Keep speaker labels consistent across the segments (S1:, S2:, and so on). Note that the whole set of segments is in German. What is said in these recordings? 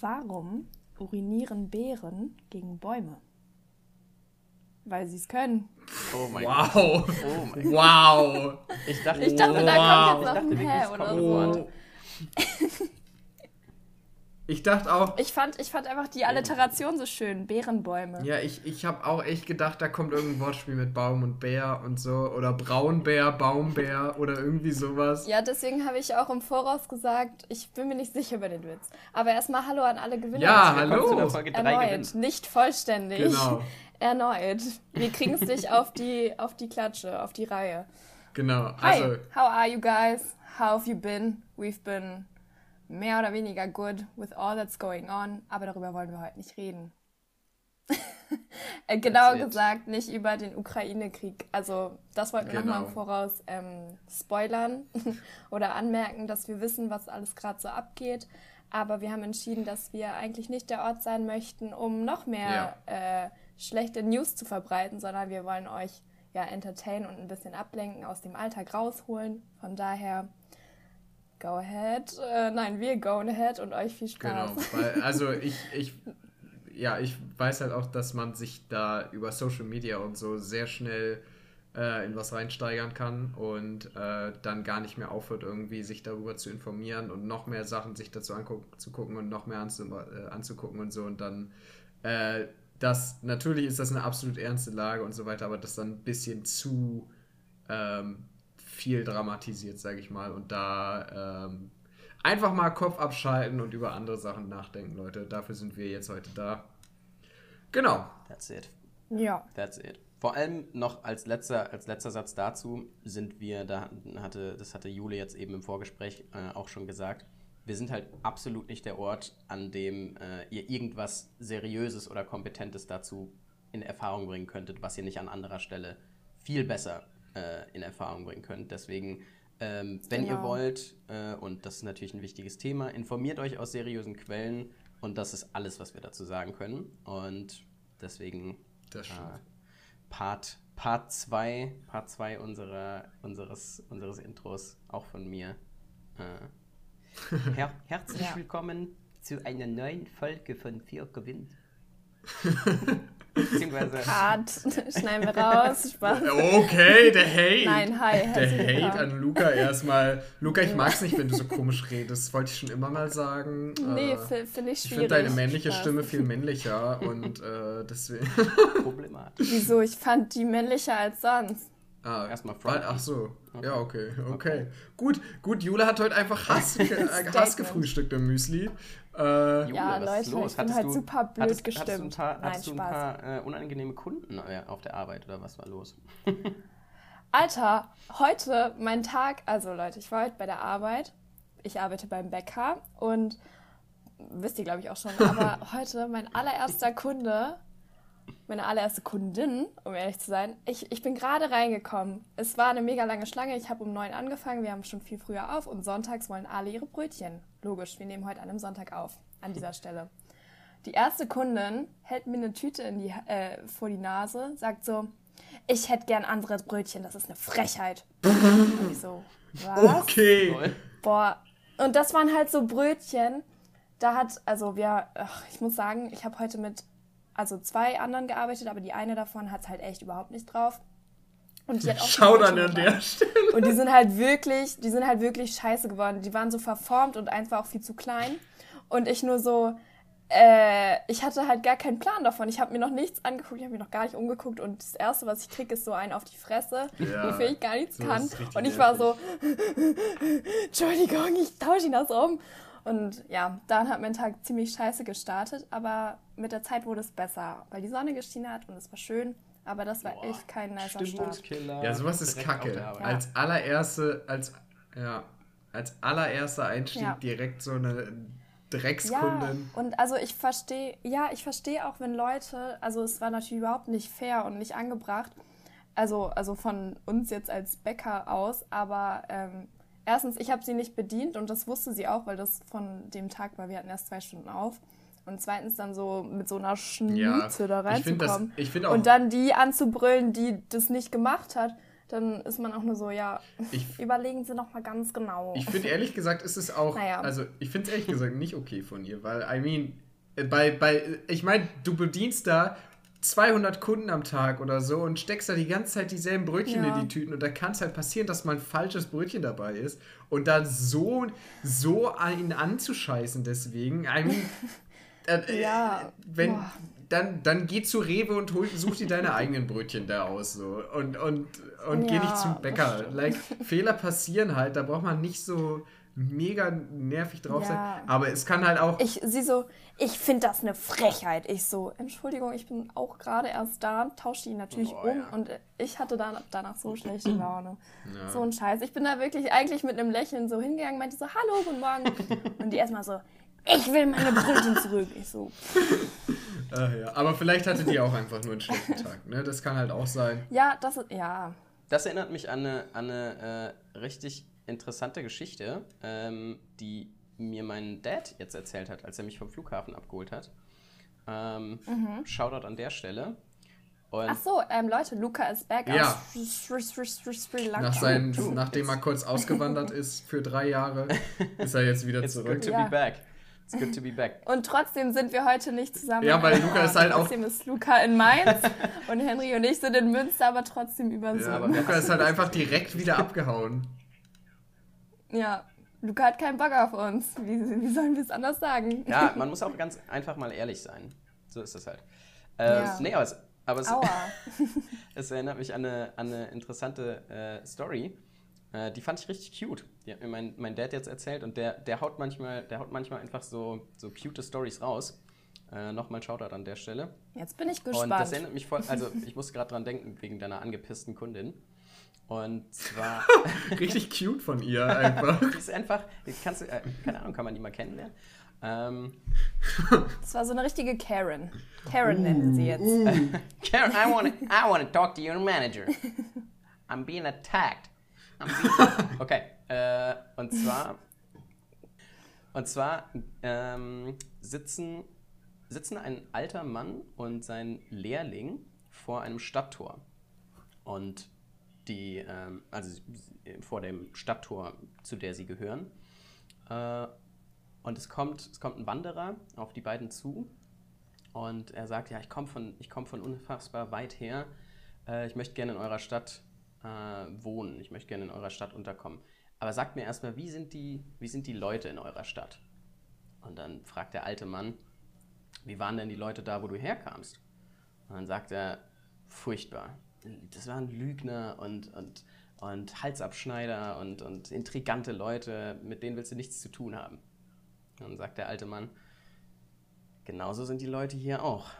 S1: Warum urinieren Bären gegen Bäume? Weil sie es können.
S2: Oh mein
S3: Wow.
S2: Gott. Oh mein Gott.
S3: Wow.
S2: Ich dachte,
S1: Ich dachte, da
S3: Wow.
S1: kommt jetzt noch ein Hä oder so.
S3: Ich dachte auch,
S1: Ich fand, ich fand einfach die Alliteration so schön. Bärenbäume.
S3: ja, ich, ich habe auch echt gedacht, da kommt irgendein Wortspiel mit Baum und Bär und so. Oder Braunbär, Baumbär oder irgendwie sowas.
S1: Ja, deswegen habe ich auch im Voraus gesagt, ich bin mir nicht sicher über den Witz. Aber erstmal Hallo an alle Gewinner.
S3: Ja, hallo.
S2: Folge 3
S1: Erneut,
S2: gewinnt?
S1: nicht vollständig.
S3: Genau,
S1: Erneut. Wir kriegen es nicht auf die, auf die Klatsche, auf die Reihe.
S3: genau.
S1: Hi,
S3: Also,
S1: how are you guys? How have you been? We've been mehr oder weniger good with all that's going on, aber darüber wollen wir heute nicht reden.
S2: It.
S1: gesagt, nicht über den Ukraine-Krieg. Also, das wollten wir nochmal
S3: Genau.
S1: im Voraus ähm, spoilern oder anmerken, dass wir wissen, was alles gerade so abgeht. Aber wir haben entschieden, dass wir eigentlich nicht der Ort sein möchten, um noch mehr äh, schlechte News zu verbreiten, sondern wir wollen euch ja entertainen und ein bisschen ablenken, aus dem Alltag rausholen. Von daher, go ahead. Äh, nein, wir go ahead und euch viel Spaß.
S3: Genau, weil, also ich, ich, ja, ich weiß halt auch, dass man sich da über Social Media und so sehr schnell äh, in was reinsteigern kann und äh, dann gar nicht mehr aufhört, irgendwie sich darüber zu informieren und noch mehr Sachen sich dazu anzugucken und noch mehr anzu, äh, anzugucken und so und dann äh, das, natürlich ist das eine absolut ernste Lage und so weiter, aber das dann ein bisschen zu ähm, viel dramatisiert, sage ich mal. Und da ähm, einfach mal Kopf abschalten und über andere Sachen nachdenken, Leute. Dafür sind wir jetzt heute da. Genau.
S2: That's it.
S1: Ja.
S2: That's it. Vor allem noch als letzter, als letzter Satz dazu sind wir, da hatte, das hatte Jule jetzt eben im Vorgespräch äh, auch schon gesagt, wir sind halt absolut nicht der Ort, an dem äh, ihr irgendwas Seriöses oder Kompetentes dazu in Erfahrung bringen könntet, was ihr nicht an anderer Stelle viel besser äh, in Erfahrung bringen könnt. Deswegen, ähm, wenn ihr
S1: Genau.
S2: wollt, äh, und das ist natürlich ein wichtiges Thema, informiert euch aus seriösen Quellen und das ist alles, was wir dazu sagen können. Und deswegen äh, Part Part 2 Part 2 unserer, unseres, unseres Intros, auch von mir. Äh, her herzlich
S1: Ja.
S2: willkommen zu einer neuen Folge von Vier gewinnt. Beziehungsweise,
S1: Hart. Schneiden wir raus. Spaß.
S3: Okay, der Hate.
S1: Nein, hi.
S3: Der Hate
S1: willkommen.
S3: an Luca erstmal. Luca, ich mag's nicht, wenn du so komisch redest. Das wollte ich schon immer mal sagen.
S1: Nee,
S3: Äh,
S1: fi- finde ich
S3: ich
S1: schwierig.
S3: finde deine männliche
S1: Spaß.
S3: Stimme viel männlicher und äh, deswegen.
S2: problematisch.
S1: Wieso? Ich fand die männlicher als sonst.
S3: Ah,
S2: Erstmal
S3: weil-
S2: fronten.
S3: Ach so. Ja, okay, okay. Gut, gut, Jule hat heute einfach Hass, Hass gefrühstückt im Müsli. Äh,
S1: Ja,
S2: was
S1: Leute,
S2: ist los?
S1: ich bin
S2: Hattest
S1: halt
S2: du-
S1: super blöd
S2: hattest, Hattest du ein
S1: gestimmt.
S2: paar,
S1: Nein,
S2: du ein
S1: Spaß.
S2: paar äh, unangenehme Kunden äh, auf der Arbeit oder was war los?
S1: Alter, heute mein Tag, also Leute, ich war heute bei der Arbeit. Ich arbeite beim Bäcker und wisst ihr, glaube ich, auch schon, aber heute mein allererster Kunde, meine allererste Kundin, um ehrlich zu sein, ich, ich bin gerade reingekommen. Es war eine mega lange Schlange. Ich habe um neun angefangen, wir haben schon viel früher auf und sonntags wollen alle ihre Brötchen. Logisch, wir nehmen heute an einem Sonntag auf, an dieser Stelle. Die erste Kundin hält mir eine Tüte in die, äh, vor die Nase, sagt so, ich hätte gern andere Brötchen, das ist eine Frechheit. Und ich so, was?
S3: okay.
S1: Boah. Und das waren halt so Brötchen. Da hat, also wir, ach, ich muss sagen, ich habe heute mit, also zwei anderen gearbeitet, aber die eine davon hat es halt echt überhaupt nicht drauf. Und die hat auch
S3: Schau dann an der Stelle.
S1: Und die sind halt wirklich, die sind halt wirklich scheiße geworden. Die waren so verformt und einfach auch viel zu klein. Und ich nur so, äh, ich hatte halt gar keinen Plan davon. Ich habe mir noch nichts angeguckt, ich habe mir noch gar nicht umgeguckt. Und das Erste, was ich kriege, ist so ein auf die Fresse,
S3: Ja,
S1: wofür ich gar nichts
S3: so
S1: kann. Und ich war so. Entschuldigung, ich tausche ihn das um. Und ja, dann hat mein Tag ziemlich scheiße gestartet, aber mit der Zeit wurde es besser, weil die Sonne geschienen hat und es war schön. Aber das war echt kein nicer Start.
S2: Stimmungskiller.
S3: Ja, sowas ist kacke. Als allererste, als, ja, als allererster Einstieg
S1: Ja.
S3: direkt so eine
S1: Ja,
S3: Dreckskundin.
S1: und also ich verstehe, ja, ich verstehe auch, wenn Leute, also es war natürlich überhaupt nicht fair und nicht angebracht, also, also von uns jetzt als Bäcker aus, aber ähm, erstens, ich habe sie nicht bedient und das wusste sie auch, weil das von dem Tag war, wir hatten erst zwei Stunden auf. Und zweitens dann so mit so einer da
S3: ich find das-
S1: reinzukommen.
S3: find
S1: und dann die anzubrüllen, die das nicht gemacht hat. dann ist man auch nur so, ja,
S3: Ich-
S1: überlegen Sie noch mal ganz genau.
S3: Ich finde ehrlich gesagt, ist es auch,
S1: Naja.
S3: also ich finde es ehrlich gesagt nicht okay von ihr, weil, I mean, äh, bei, bei, ich meine, du bedienst da 200 Kunden am Tag oder so und steckst da die ganze Zeit dieselben Brötchen
S1: Ja.
S3: in die Tüten und da kann es halt passieren, dass mal ein falsches Brötchen dabei ist und dann so, so ihn anzuscheißen deswegen, I mean, äh,
S1: Ja.
S3: wenn,
S1: Boah.
S3: dann, dann geh zu Rewe und hol, such dir deine eigenen Brötchen da aus so und, und, und geh
S1: Ja,
S3: nicht zum Bäcker. Like, Fehler passieren halt, da braucht man nicht so mega nervig drauf
S1: Ja.
S3: sein. Aber es kann halt auch.
S1: Ich, sie so, ich finde das eine Frechheit. Ich so, Entschuldigung, ich bin auch gerade erst da, tausche ihn natürlich
S2: Oh,
S1: um
S2: ja.
S1: und ich hatte dann, danach so schlechte Laune.
S3: Ja.
S1: So ein Scheiß. Ich bin da wirklich eigentlich mit einem Lächeln so hingegangen, meinte so, hallo, guten Morgen. und die erstmal so, ich will meine Brötchen zurück. Ich so,
S3: Ach ja. Aber vielleicht hatte die auch einfach nur einen schlechten Tag. Ne? Das kann halt auch sein.
S1: ja, das ist, ja.
S2: Das erinnert mich an eine, an eine äh, richtig interessante Geschichte, ähm, die mir mein Dad jetzt erzählt hat, als er mich vom Flughafen abgeholt hat. Ähm, Shoutout an der Stelle. Und
S1: Ach so, ähm, Leute, Luca ist back
S3: Ja. Nach seinen, nachdem er kurz ausgewandert ist für drei Jahre, ist er jetzt wieder
S2: it's
S3: zurück.
S2: good to be back. It's good to be back.
S1: Und trotzdem sind wir heute nicht zusammen.
S3: Ja, weil Luca ist halt auch-
S1: Trotzdem ist Luca in Mainz und Henry und ich sind in Münster, aber trotzdem über
S3: Ja,
S1: Zoom.
S3: aber Luca ist halt einfach direkt wieder abgehauen.
S1: Ja, Luca hat keinen Bock auf uns. Wie, wie sollen wir es anders sagen?
S2: Ja, man muss auch ganz einfach mal ehrlich sein. So ist es halt. Äh,
S1: Ja.
S2: Nee, aber es, aber es,
S1: Aua.
S2: es erinnert mich an eine, an eine interessante äh, Story. Äh, die fand ich richtig cute. Die hat mir mein, mein Dad jetzt erzählt und der, der haut manchmal, der haut manchmal einfach so, so cute Stories raus. Äh, Nochmal Shoutout an der Stelle.
S1: Jetzt bin ich
S2: Und das
S1: gespannt.
S2: erinnert mich voll, also ich musste gerade dran denken, wegen deiner angepissten Kundin. Und zwar,
S3: Richtig cute von ihr einfach.
S2: die ist einfach, die kannst du, äh, keine Ahnung, kann man die mal kennenlernen? Ähm,
S1: Das war so eine richtige Karen. Karen nennen sie jetzt.
S2: Karen, I want to I wanna talk to your manager. I'm being attacked. Okay, äh, und zwar, und zwar ähm, sitzen, sitzen ein alter Mann und sein Lehrling vor einem Stadttor. Und die, ähm, also vor dem Stadttor, zu der sie gehören. Äh, und es kommt, es kommt ein Wanderer auf die beiden zu und er sagt, ja, ich komme von, komm von unfassbar weit her. Äh, ich möchte gerne in eurer Stadt äh, wohnen. Ich möchte gerne in eurer Stadt unterkommen. Aber sagt mir erstmal, wie sind, die, wie sind die Leute in eurer Stadt? Und dann fragt der alte Mann, wie waren denn die Leute da, wo du herkamst? Und dann sagt er, furchtbar. Das waren Lügner und, und, und Halsabschneider und, und intrigante Leute, mit denen willst du nichts zu tun haben. Und dann sagt der alte Mann, genauso sind die Leute hier auch.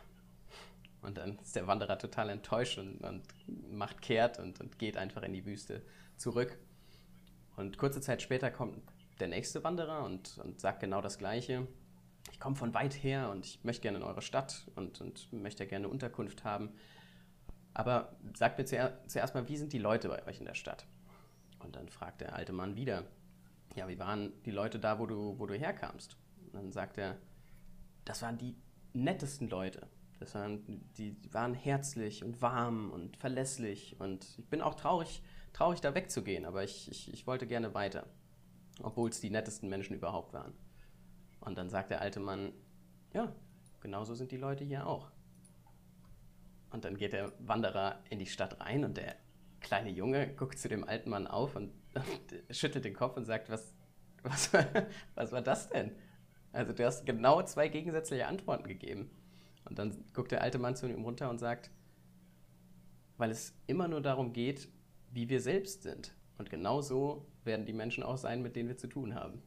S2: Und dann ist der Wanderer total enttäuscht und, und macht kehrt und, und geht einfach in die Wüste zurück. Und kurze Zeit später kommt der nächste Wanderer und, und sagt genau das Gleiche. Ich komme von weit her und ich möchte gerne in eure Stadt und, und möchte gerne Unterkunft haben. Aber sagt mir zuer zuerst mal, wie sind die Leute bei euch in der Stadt? Und dann fragt der alte Mann wieder, ja, wie waren die Leute da, wo du, wo du herkamst? Und dann sagt er, das waren die nettesten Leute. Das waren, die, waren herzlich und warm und verlässlich. Und ich bin auch traurig, traurig da wegzugehen, aber ich, ich, ich wollte gerne weiter. Obwohl es die nettesten Menschen überhaupt waren. Und dann sagt der alte Mann, ja, genauso sind die Leute hier auch. Und dann geht der Wanderer in die Stadt rein und der kleine Junge guckt zu dem alten Mann auf und, und schüttelt den Kopf und sagt, was, was, was war das denn? Also du hast genau zwei gegensätzliche Antworten gegeben. Und dann guckt der alte Mann zu ihm runter und sagt, weil es immer nur darum geht, wie wir selbst sind. Und genau so werden die Menschen auch sein, mit denen wir zu tun haben.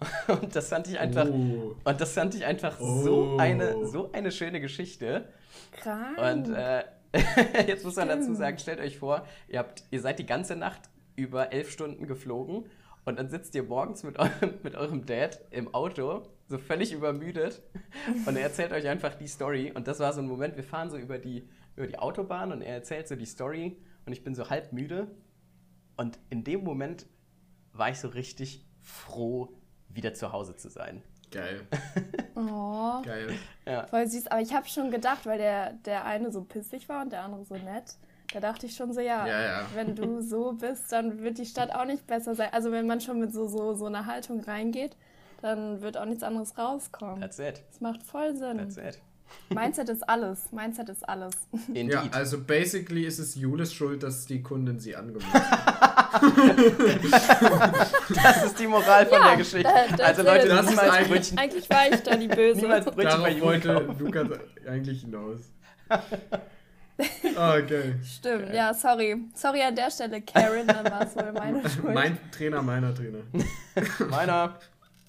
S2: Und das fand ich einfach,
S3: Oh.
S2: und das fand ich einfach so,
S3: Oh.
S2: eine, so eine schöne Geschichte.
S1: Krank.
S2: Und äh, jetzt muss man dazu sagen, stellt euch vor, ihr, habt, ihr seid die ganze Nacht über elf Stunden geflogen und dann sitzt ihr morgens mit eurem, mit eurem Dad im Auto, so völlig übermüdet und er erzählt euch einfach die Story und das war so ein Moment, wir fahren so über die, über die Autobahn und er erzählt so die Story und ich bin so halb müde und in dem Moment war ich so richtig froh, wieder zu Hause zu sein.
S3: Geil.
S1: oh,
S3: Geil.
S1: voll süß. Aber ich habe schon gedacht, weil der, der eine so pissig war und der andere so nett, Da dachte ich schon so, ja,
S3: Ja, ja.
S1: wenn du so bist, dann wird die Stadt auch nicht besser sein. Also wenn man schon mit so, so, so einer Haltung reingeht, dann wird auch nichts anderes rauskommen.
S2: That's it.
S1: Das macht voll Sinn.
S2: That's it.
S1: Mindset ist alles. Mindset ist alles.
S2: Indeed.
S3: Ja, also basically ist es Jules Schuld, dass die Kundin sie angemeldet hat.
S2: das ist die Moral von der Geschichte.
S1: da-
S2: also Leute,
S3: Das ist eigentlich-
S2: Brötchen,
S1: Eigentlich war ich da die Böse.
S2: niemals Brötchen bei
S3: Darauf
S2: Jungen
S3: wollte. Lukas eigentlich hinaus. Ah, okay.
S1: Stimmt, ja, sorry. Sorry an der Stelle, Karen, dann war es wohl meine Schuld.
S3: Mein Trainer, meiner Trainer.
S2: Meiner.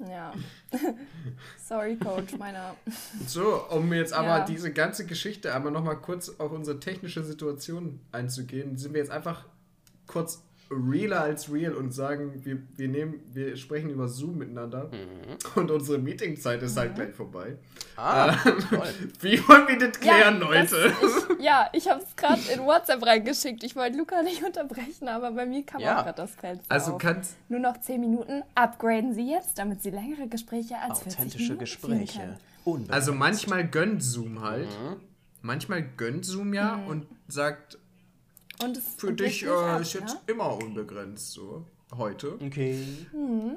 S1: Ja. sorry, Coach, meiner.
S3: So, um jetzt aber
S1: Ja.
S3: diese ganze Geschichte einmal nochmal kurz auf unsere technische Situation einzugehen, sind wir jetzt einfach kurz realer als real und sagen, wir, wir nehmen, wir sprechen über Zoom miteinander und unsere Meetingzeit ist halt gleich vorbei.
S2: Ah, toll.
S3: Wie wollen wir das klären,
S1: das-
S3: Leute?
S1: Ich, ja, ich habe es gerade in WhatsApp reingeschickt. Ich wollte Luca nicht unterbrechen, aber bei mir kam
S2: Ja.
S1: auch gerade das Fenster
S3: Also
S1: auf.
S3: kannst
S1: Nur noch 10 Minuten. Upgraden Sie jetzt, damit Sie längere Gespräche als 40
S2: Authentische
S1: Minuten führen
S2: Gespräche.
S1: können.
S2: Unbegrenzt.
S3: Also manchmal gönnt Zoom halt.
S2: Mhm.
S3: Manchmal gönnt Zoom ja
S1: Mhm.
S3: und sagt, für
S1: und
S3: dich äh,
S1: ab,
S3: ist jetzt
S1: ne?
S3: immer unbegrenzt so. Heute.
S2: Okay.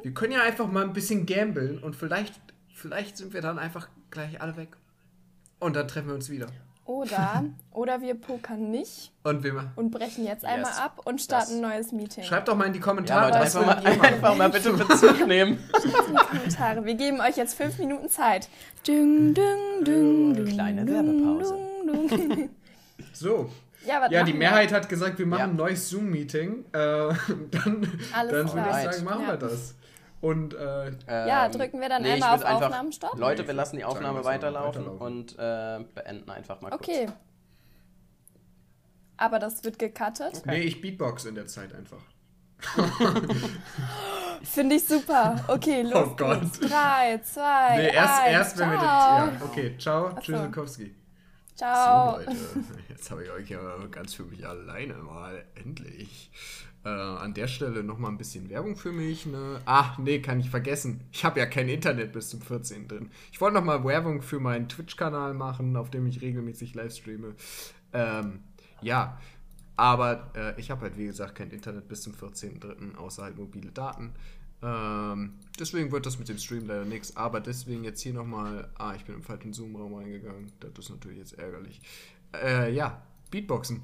S3: Wir können ja einfach mal ein bisschen gambeln und vielleicht, vielleicht sind wir dann einfach gleich alle weg. Und dann treffen wir uns wieder.
S1: Oder, oder wir pokern nicht
S3: Und wir
S1: und brechen jetzt einmal
S2: Yes.
S1: ab und starten
S2: Das-
S1: ein neues Meeting.
S3: schreibt doch mal in die
S2: Ja,
S3: Kommentare,
S2: Leute,
S3: was
S2: einfach mal, einfach mal bitte Bezug nehmen.
S1: Kommentare. Wir geben euch jetzt 5 Minuten Zeit. Ding, ding, ding, ding,
S2: Kleine Werbepause.
S3: So.
S1: Ja,
S3: Ja, die Mehrheit hat gesagt, wir machen
S2: Ja.
S3: ein neues Zoom-Meeting. Äh, dann dann würde ich sagen, machen
S1: Ja.
S3: wir das. Und äh,
S1: wir? Ja,
S2: Ähm,
S1: drücken wir dann
S2: nee,
S1: einmal auf
S2: einfach-
S1: Aufnahmen stopp?
S2: Leute, wir lassen die Aufnahme
S3: wir,
S2: weiterlaufen,
S3: weiterlaufen.
S2: und äh, beenden einfach mal kurz.
S1: Okay. Aber das wird gecuttet.
S3: nee, ich Beatbox in der Zeit einfach.
S1: Finde ich super. Okay, los
S3: Oh Gott.
S1: geht's. Drei, zwei,
S3: Nee, erst,
S1: eins.
S3: erst wenn wir das. Ja, okay, ciao,
S1: so.
S3: Tschüssikowski.
S1: Ciao.
S3: So, Leute, jetzt habe ich euch ja ganz für mich alleine mal, endlich. Äh, an der Stelle nochmal ein bisschen Werbung für mich. Ne? Ach, nee, kann ich vergessen. Ich habe ja kein Internet bis zum 14. drin. Ich wollte nochmal Werbung für meinen Twitch-Kanal machen, auf dem ich regelmäßig live streame. Ähm, ja, aber äh, ich habe halt, wie gesagt, kein Internet bis zum 14.3., außer halt mobile Daten. Ähm, deswegen wird das mit dem Stream leider nichts. Aber deswegen jetzt hier nochmal. Ah, ich bin im falschen Zoom-Raum reingegangen. Das ist natürlich jetzt ärgerlich. Äh, ja, Beatboxen.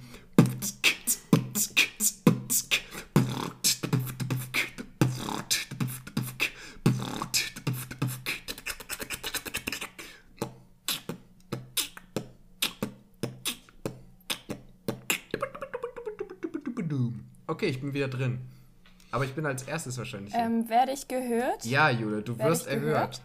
S3: Okay, ich bin wieder drin. Aber ich bin als erstes wahrscheinlich.
S1: Ähm, werde ich gehört?
S3: ja, Jule, du wirst erhört.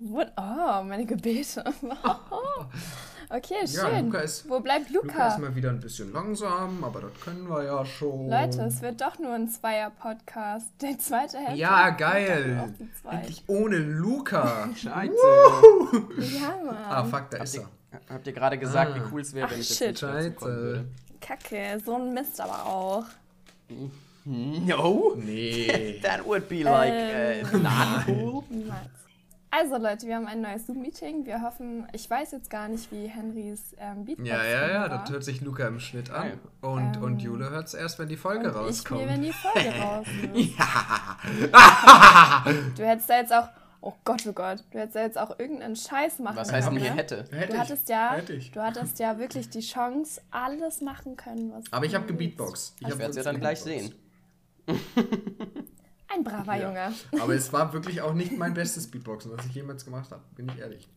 S1: What? Oh, meine Gebete. okay,
S3: Ja,
S1: schön.
S3: Luca ist-
S1: Wo bleibt
S3: Luca
S1: Luca?
S3: ist mal wieder ein bisschen langsam, aber das können wir ja schon.
S1: Leute, es wird doch nur ein Zweier-Podcast. Der zweite Hälfte.
S3: Ja, geil. Endlich ohne Luca.
S2: Scheiße.
S1: Ja, Mann.
S3: ah, fuck, da
S2: Habt
S3: ist
S2: ihr,
S3: er.
S2: habt ihr gerade gesagt,
S3: Ah.
S2: wie cool es wäre,
S1: Ach,
S2: wenn ich jetzt
S1: shit.
S2: kommen
S3: Scheiße.
S2: würde?
S1: Kacke, so ein Mist aber auch.
S2: No,
S3: Nee.
S2: that would be like äh,
S1: Ähm.
S2: not cool.
S1: Niemals. Also Leute, wir haben ein neues Zoom-Meeting. Wir hoffen, ich weiß jetzt gar nicht, wie Henrys ähm, Beatbox
S3: Ja, ja, ja,
S1: war.
S3: das hört sich Luca im Schnitt an. Und,
S1: Ähm.
S3: und Jule hört es erst, wenn die Folge
S1: Und ich
S3: rauskommt.
S1: mir, wenn die Folge raus ist.
S3: ja.
S1: Du hättest da jetzt auch, oh Gott, oh Gott, du hättest da jetzt auch irgendeinen Scheiß machen
S2: Was heißt denn
S1: können.
S2: hier
S1: ne?
S2: hätte?
S3: Hätte
S1: Du
S3: ich.
S1: hattest ja,
S3: Hätte ich.
S1: du hattest ja wirklich die Chance, alles machen können, was
S3: Aber ich habe gebeatboxt. Ich
S2: Ich
S3: hab
S2: werde es ja dann gleich sehen.
S1: Ein braver
S3: Ja.
S1: Junge.
S3: Aber es war wirklich auch nicht mein bestes Beatboxen, was ich jemals gemacht habe, bin ich ehrlich.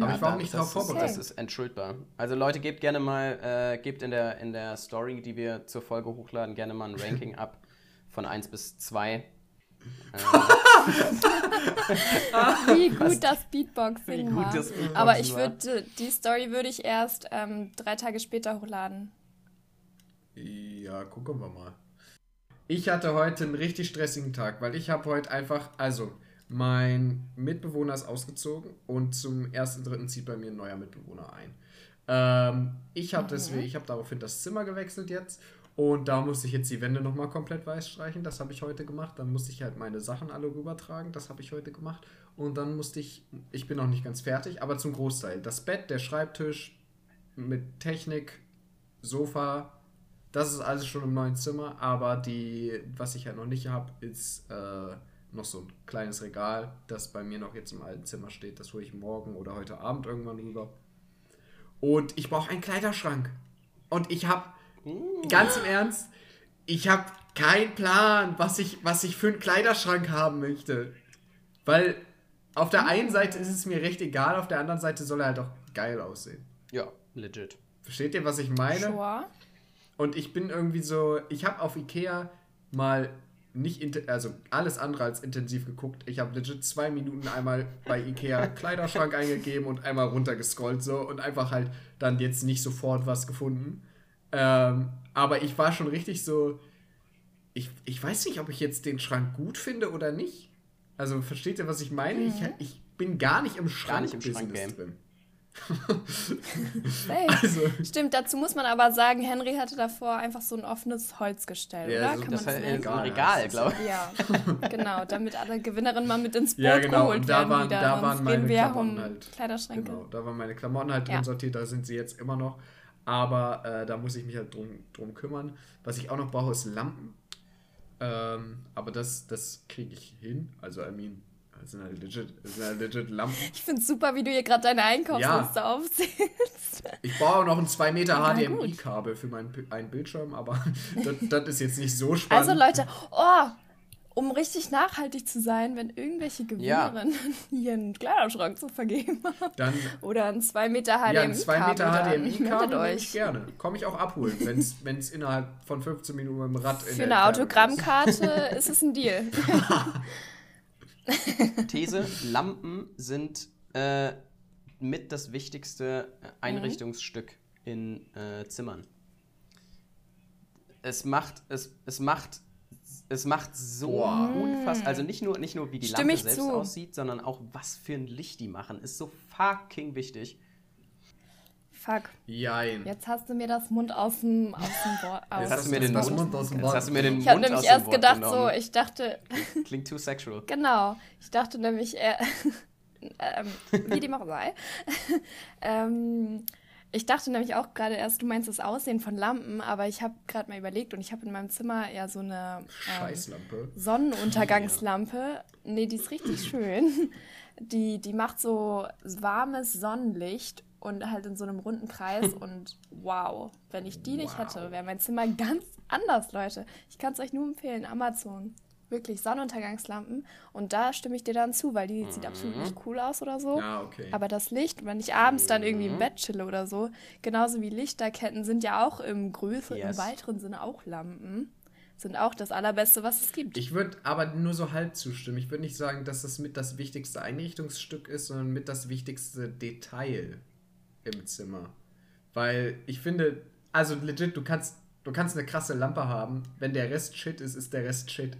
S3: Aber ich war auch nicht
S2: das
S3: drauf
S2: ist-
S3: vorbereitet.
S2: Das ist entschuldbar. Also Leute, gebt gerne mal, äh, gebt in der, in der Story, die wir zur Folge hochladen, gerne mal ein Ranking ab von 1 bis 2.
S1: Wie gut das Beatboxing war.
S2: das Beatboxen
S1: Aber ich würde, die Story würde ich erst ähm, drei Tage später hochladen.
S3: Ja, gucken wir mal. Ich hatte heute einen richtig stressigen Tag, weil ich habe heute einfach, also mein Mitbewohner ist ausgezogen und zum 1.3. zieht bei mir ein neuer Mitbewohner ein. Ähm, ich habe deswegen, ich habe daraufhin das Zimmer gewechselt jetzt und da musste ich jetzt die Wände nochmal komplett weiß streichen. Das habe ich heute gemacht. Dann musste ich halt meine Sachen alle rübertragen. Das habe ich heute gemacht. Und dann musste ich, ich bin noch nicht ganz fertig, aber zum Großteil. Das Bett, der Schreibtisch mit Technik, Sofa, das ist alles schon im neuen Zimmer, aber die, was ich halt noch nicht habe, ist äh, noch so ein kleines Regal, das bei mir noch jetzt im alten Zimmer steht. Das hole ich morgen oder heute Abend irgendwann rüber. Und ich brauche einen Kleiderschrank. Und ich habe, ganz im Ernst, ich habe keinen Plan, was ich, was ich für einen Kleiderschrank haben möchte. Weil auf der einen Seite ist es mir recht egal, auf der anderen Seite soll er halt auch geil aussehen.
S2: Ja, legit.
S3: Versteht ihr, was ich meine?
S1: Sure.
S3: Und ich bin irgendwie so, ich habe auf Ikea mal nicht, also alles andere als intensiv geguckt. Ich habe legit zwei Minuten einmal bei Ikea Kleiderschrank eingegeben und einmal runtergescrollt so und einfach halt dann jetzt nicht sofort was gefunden. Ähm, aber ich war schon richtig so, ich, ich weiß nicht, ob ich jetzt den Schrank gut finde oder nicht. Also versteht ihr, was ich meine? Ich, ich bin gar nicht im Schrank,
S2: nicht im Schrankgame.
S3: drin.
S1: Hey.
S3: Also,
S1: Stimmt, dazu muss man aber sagen, Henry hatte davor einfach so ein offenes Holzgestell,
S3: Ja,
S1: oder?
S3: so-
S1: Kann
S2: Das
S1: man
S2: war
S1: das
S2: ein
S1: nennen?
S3: Regal
S2: glaube ich.
S1: Ja, genau, damit alle Gewinnerinnen mal mit ins Boot
S3: Ja, genau,
S1: geholt
S3: und da
S1: werden
S3: waren-
S1: wieder.
S3: da waren meine Klamotten
S1: um
S3: halt.
S1: Kleiderschränke.
S3: Genau, da waren meine Klamotten halt drin
S1: Ja.
S3: sortiert, da sind sie jetzt immer noch. Aber äh, da muss ich mich halt drum, drum kümmern. Was ich auch noch brauche, ist Lampen. Ähm, aber das, das kriege ich hin. Also, I mean, das sind halt legit, das sind halt legit Lampen.
S1: Ich finde es super, wie du hier gerade deine Einkaufsliste aufzählst.
S3: Ich brauche auch noch ein 2 Meter HDMI-Kabel für meinen einen Bildschirm, aber das, das ist jetzt nicht so spannend.
S1: Also Leute, oh, um richtig nachhaltig zu sein, wenn irgendwelche
S2: Ja.
S1: Gewinnerinnen hier einen Kleiderschrank zu vergeben haben
S3: dann
S1: oder ein 2 Meter HDMI-Kabel,
S3: ja, ein 2 Meter HDMI-Kabel ich gerne. Komme ich auch abholen, wenn es innerhalb von 15 Minuten mit dem Rad in
S1: Für eine. Autogrammkarte ist es ein Deal.
S2: These: Lampen sind äh, mit das wichtigste äh, Einrichtungsstück in äh, Zimmern. Es macht, es, es macht, es macht so
S3: Boah.
S2: unfassbar. Also nicht nur, nicht nur wie die
S1: Stimme
S2: Lampe selbst
S1: zu.
S2: aussieht, sondern auch was für ein Licht die machen. Ist so fucking wichtig.
S1: Fuck,
S3: Jein.
S1: jetzt hast du mir das Mund aus dem, aus dem Wort.
S2: Jetzt hast du mir den
S3: das
S2: Mund,
S3: aus dem Wort.
S2: hast du mir den
S1: Ich habe nämlich
S2: aus dem
S1: erst
S2: Wort
S1: gedacht, so,
S2: genommen.
S1: ich dachte,
S2: Klingt too sexual.
S1: genau, ich dachte nämlich, äh, ähm, wie dem auch sei. ähm, ich dachte nämlich auch gerade erst, du meinst das Aussehen von Lampen, aber ich habe gerade mal überlegt und ich habe in meinem Zimmer ja so eine ähm,
S3: Scheißlampe.
S1: Sonnenuntergangslampe. Nee, die ist richtig schön. Die, die macht so warmes Sonnenlicht und halt in so einem runden Kreis und wow, wenn ich die nicht
S3: Wow.
S1: hätte, wäre mein Zimmer ganz anders, Leute. Ich kann es euch nur empfehlen, Amazon. Wirklich Sonnenuntergangslampen und da stimme ich dir dann zu, weil die sieht absolut nicht cool aus oder so.
S3: Ja, okay.
S1: Aber das Licht, wenn ich abends dann irgendwie im Bett chille oder so, genauso wie Lichterketten sind ja auch im größeren,
S2: Yes.
S1: im weiteren Sinne auch Lampen, sind auch das allerbeste, was es gibt.
S3: Ich würde aber nur so halb zustimmen. Ich würde nicht sagen, dass das mit das wichtigste Einrichtungsstück ist, sondern mit das wichtigste Detail im Zimmer. Weil ich finde, also legit, du kannst, du kannst eine krasse Lampe haben. Wenn der Rest Shit ist, ist der Rest Shit.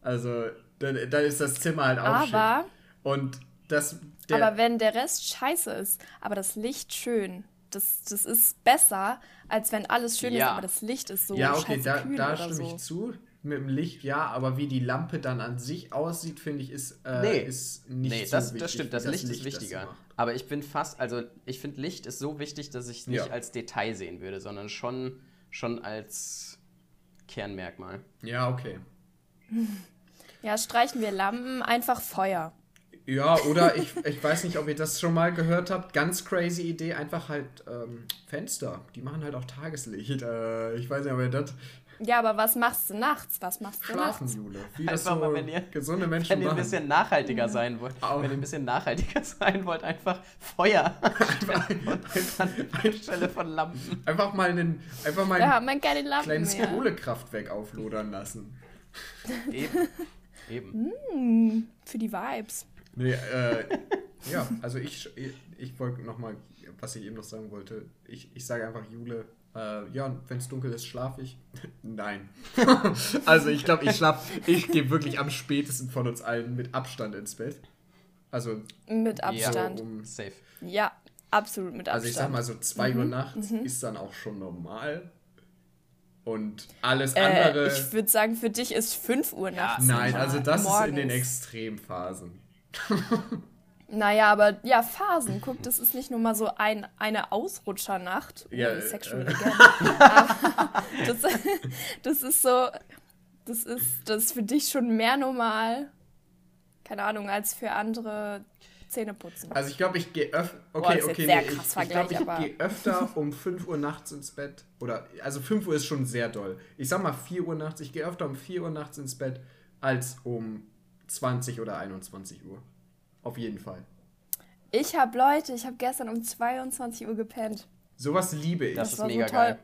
S3: Also, dann, dann ist das Zimmer halt auch
S1: Aber-
S3: Shit. Und das. Der,
S1: aber wenn der Rest scheiße ist, aber das Licht schön, das, das ist besser, als wenn alles schön ist,
S2: Ja.
S1: aber das Licht ist so
S3: ja, okay, da, da stimme
S1: so.
S3: ich zu. Mit dem Licht, ja, aber wie die Lampe dann an sich aussieht, finde ich, ist, äh,
S2: Nee.
S3: ist nicht
S2: Nee,
S3: so
S2: das,
S3: wichtig,
S2: das stimmt,
S3: wie
S2: das, Licht ist
S3: das
S2: wichtiger. Aber ich bin fast, also ich finde Licht ist so wichtig, dass ich es nicht
S3: Ja.
S2: als Detail sehen würde, sondern schon, schon als Kernmerkmal.
S3: Ja, okay.
S1: Ja, streichen wir Lampen, einfach Feuer.
S3: Ja, oder ich, ich weiß nicht, ob ihr das schon mal gehört habt. Ganz crazy Idee, einfach halt ähm, Fenster. Die machen halt auch Tageslicht. Äh, ich weiß nicht, ob ihr das
S1: Ja, aber was machst du nachts? Was machst du
S3: schlafen,
S1: nachts?
S3: Jule. Wie das
S2: Einfach
S3: so
S2: mal, wenn ihr-
S3: gesunde Menschen
S2: Wenn ihr ein bisschen nachhaltiger sein wollt,
S3: Au.
S2: wenn ihr ein bisschen nachhaltiger sein wollt, einfach Feuer anstelle von Lampen.
S3: Einfach mal einen, einfach mal
S1: Wir
S3: ein kleines
S1: mehr.
S3: Kohlekraftwerk auflodern lassen.
S2: Eben. Eben.
S1: Für die Vibes.
S3: Nee, äh, ja, also ich, ich, ich wollte nochmal, was ich eben noch sagen wollte, ich, ich sage einfach Jule, äh, ja, wenn es dunkel ist, schlafe ich. Nein. also ich glaube, ich schlafe, ich gehe wirklich am spätesten von uns allen mit Abstand ins Bett. Also,
S1: Mit Abstand.
S3: so um,
S2: Safe.
S1: Ja, absolut mit Abstand.
S3: also ich sag mal so 2
S1: Mhm.
S3: Uhr nachts ist dann auch schon normal. Und alles
S1: äh,
S3: andere.
S1: ich würde sagen, für dich ist 5 Uhr nachts.
S3: nein,
S1: normal.
S3: also das ist in den
S1: Morgens.
S3: Extremphasen.
S1: Naja, aber ja, Phasen. Guck, das ist nicht nur mal so ein, eine Ausrutschernacht.
S3: Ja, äh,
S1: sexual
S3: äh.
S1: again. Aber das, das ist so, das ist, das ist für dich schon mehr normal, keine Ahnung, als für andere Zähne putzen.
S3: Also ich glaube, ich gehe öfter.
S1: Boah,
S3: Okay,
S1: ist
S3: okay, nee, ich, ich glaube, ich gehe öfter um 5 Uhr nachts ins Bett. Oder, also 5 Uhr ist schon sehr doll. Ich sag mal 4 Uhr nachts. Ich gehe öfter um 4 Uhr nachts ins Bett als um 20 oder 21 Uhr. Auf jeden Fall.
S1: Ich habe Leute, ich habe gestern um 22 Uhr gepennt.
S3: Sowas liebe ich.
S2: Das,
S1: Das
S2: ist
S1: so
S2: mega
S1: toll.
S2: geil.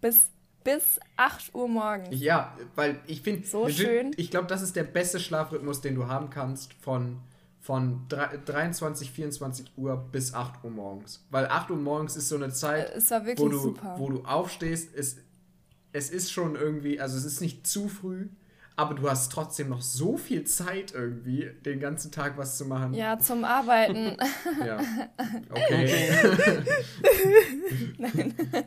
S1: Bis, bis 8 Uhr morgens.
S3: Ja, weil ich finde,
S1: So schön.
S3: ich glaube, das ist der beste Schlafrhythmus, den du haben kannst von, von drei- 23, 24 Uhr bis 8 Uhr morgens. Weil 8 Uhr morgens ist so eine Zeit,
S1: Es war
S3: wo du,
S1: super.
S3: wo du aufstehst. Es, es ist schon irgendwie, also es ist nicht zu früh, aber du hast trotzdem noch so viel Zeit irgendwie, den ganzen Tag was zu machen.
S1: Ja, zum Arbeiten.
S3: Ja. Okay.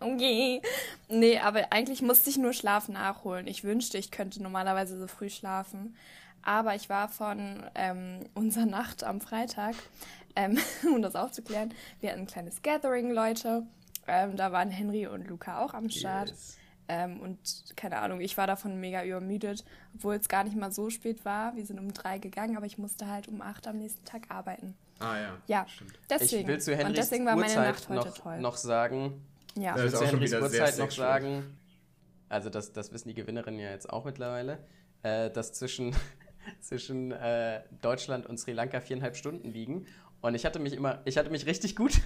S1: okay. Nee, aber eigentlich musste ich nur Schlaf nachholen. Ich wünschte, ich könnte normalerweise so früh schlafen. Aber ich war von ähm, unserer Nacht am Freitag, ähm, um das aufzuklären, wir hatten ein kleines Gathering, Leute. Ähm, da waren Henry und Luca auch am Start.
S3: Yes.
S1: Ähm, und keine Ahnung, ich war davon mega übermüdet, obwohl es gar nicht mal so spät war. Wir sind um drei gegangen, aber ich musste halt um acht am nächsten Tag arbeiten.
S3: Ah ja.
S1: Ja,
S3: Stimmt.
S1: deswegen.
S2: Ich will zu
S1: und
S2: Henrys
S1: deswegen war meine
S2: Uhrzeit
S1: Nacht heute
S2: noch,
S1: toll.
S2: noch sagen,
S1: ja.
S3: Das
S2: ich will zu
S3: schon
S2: Henrys Uhrzeit noch sagen, also das, das wissen die Gewinnerinnen ja jetzt auch mittlerweile, äh, dass zwischen, zwischen äh, Deutschland und Sri Lanka viereinhalb Stunden liegen. Und ich hatte mich immer, ich hatte mich richtig gut,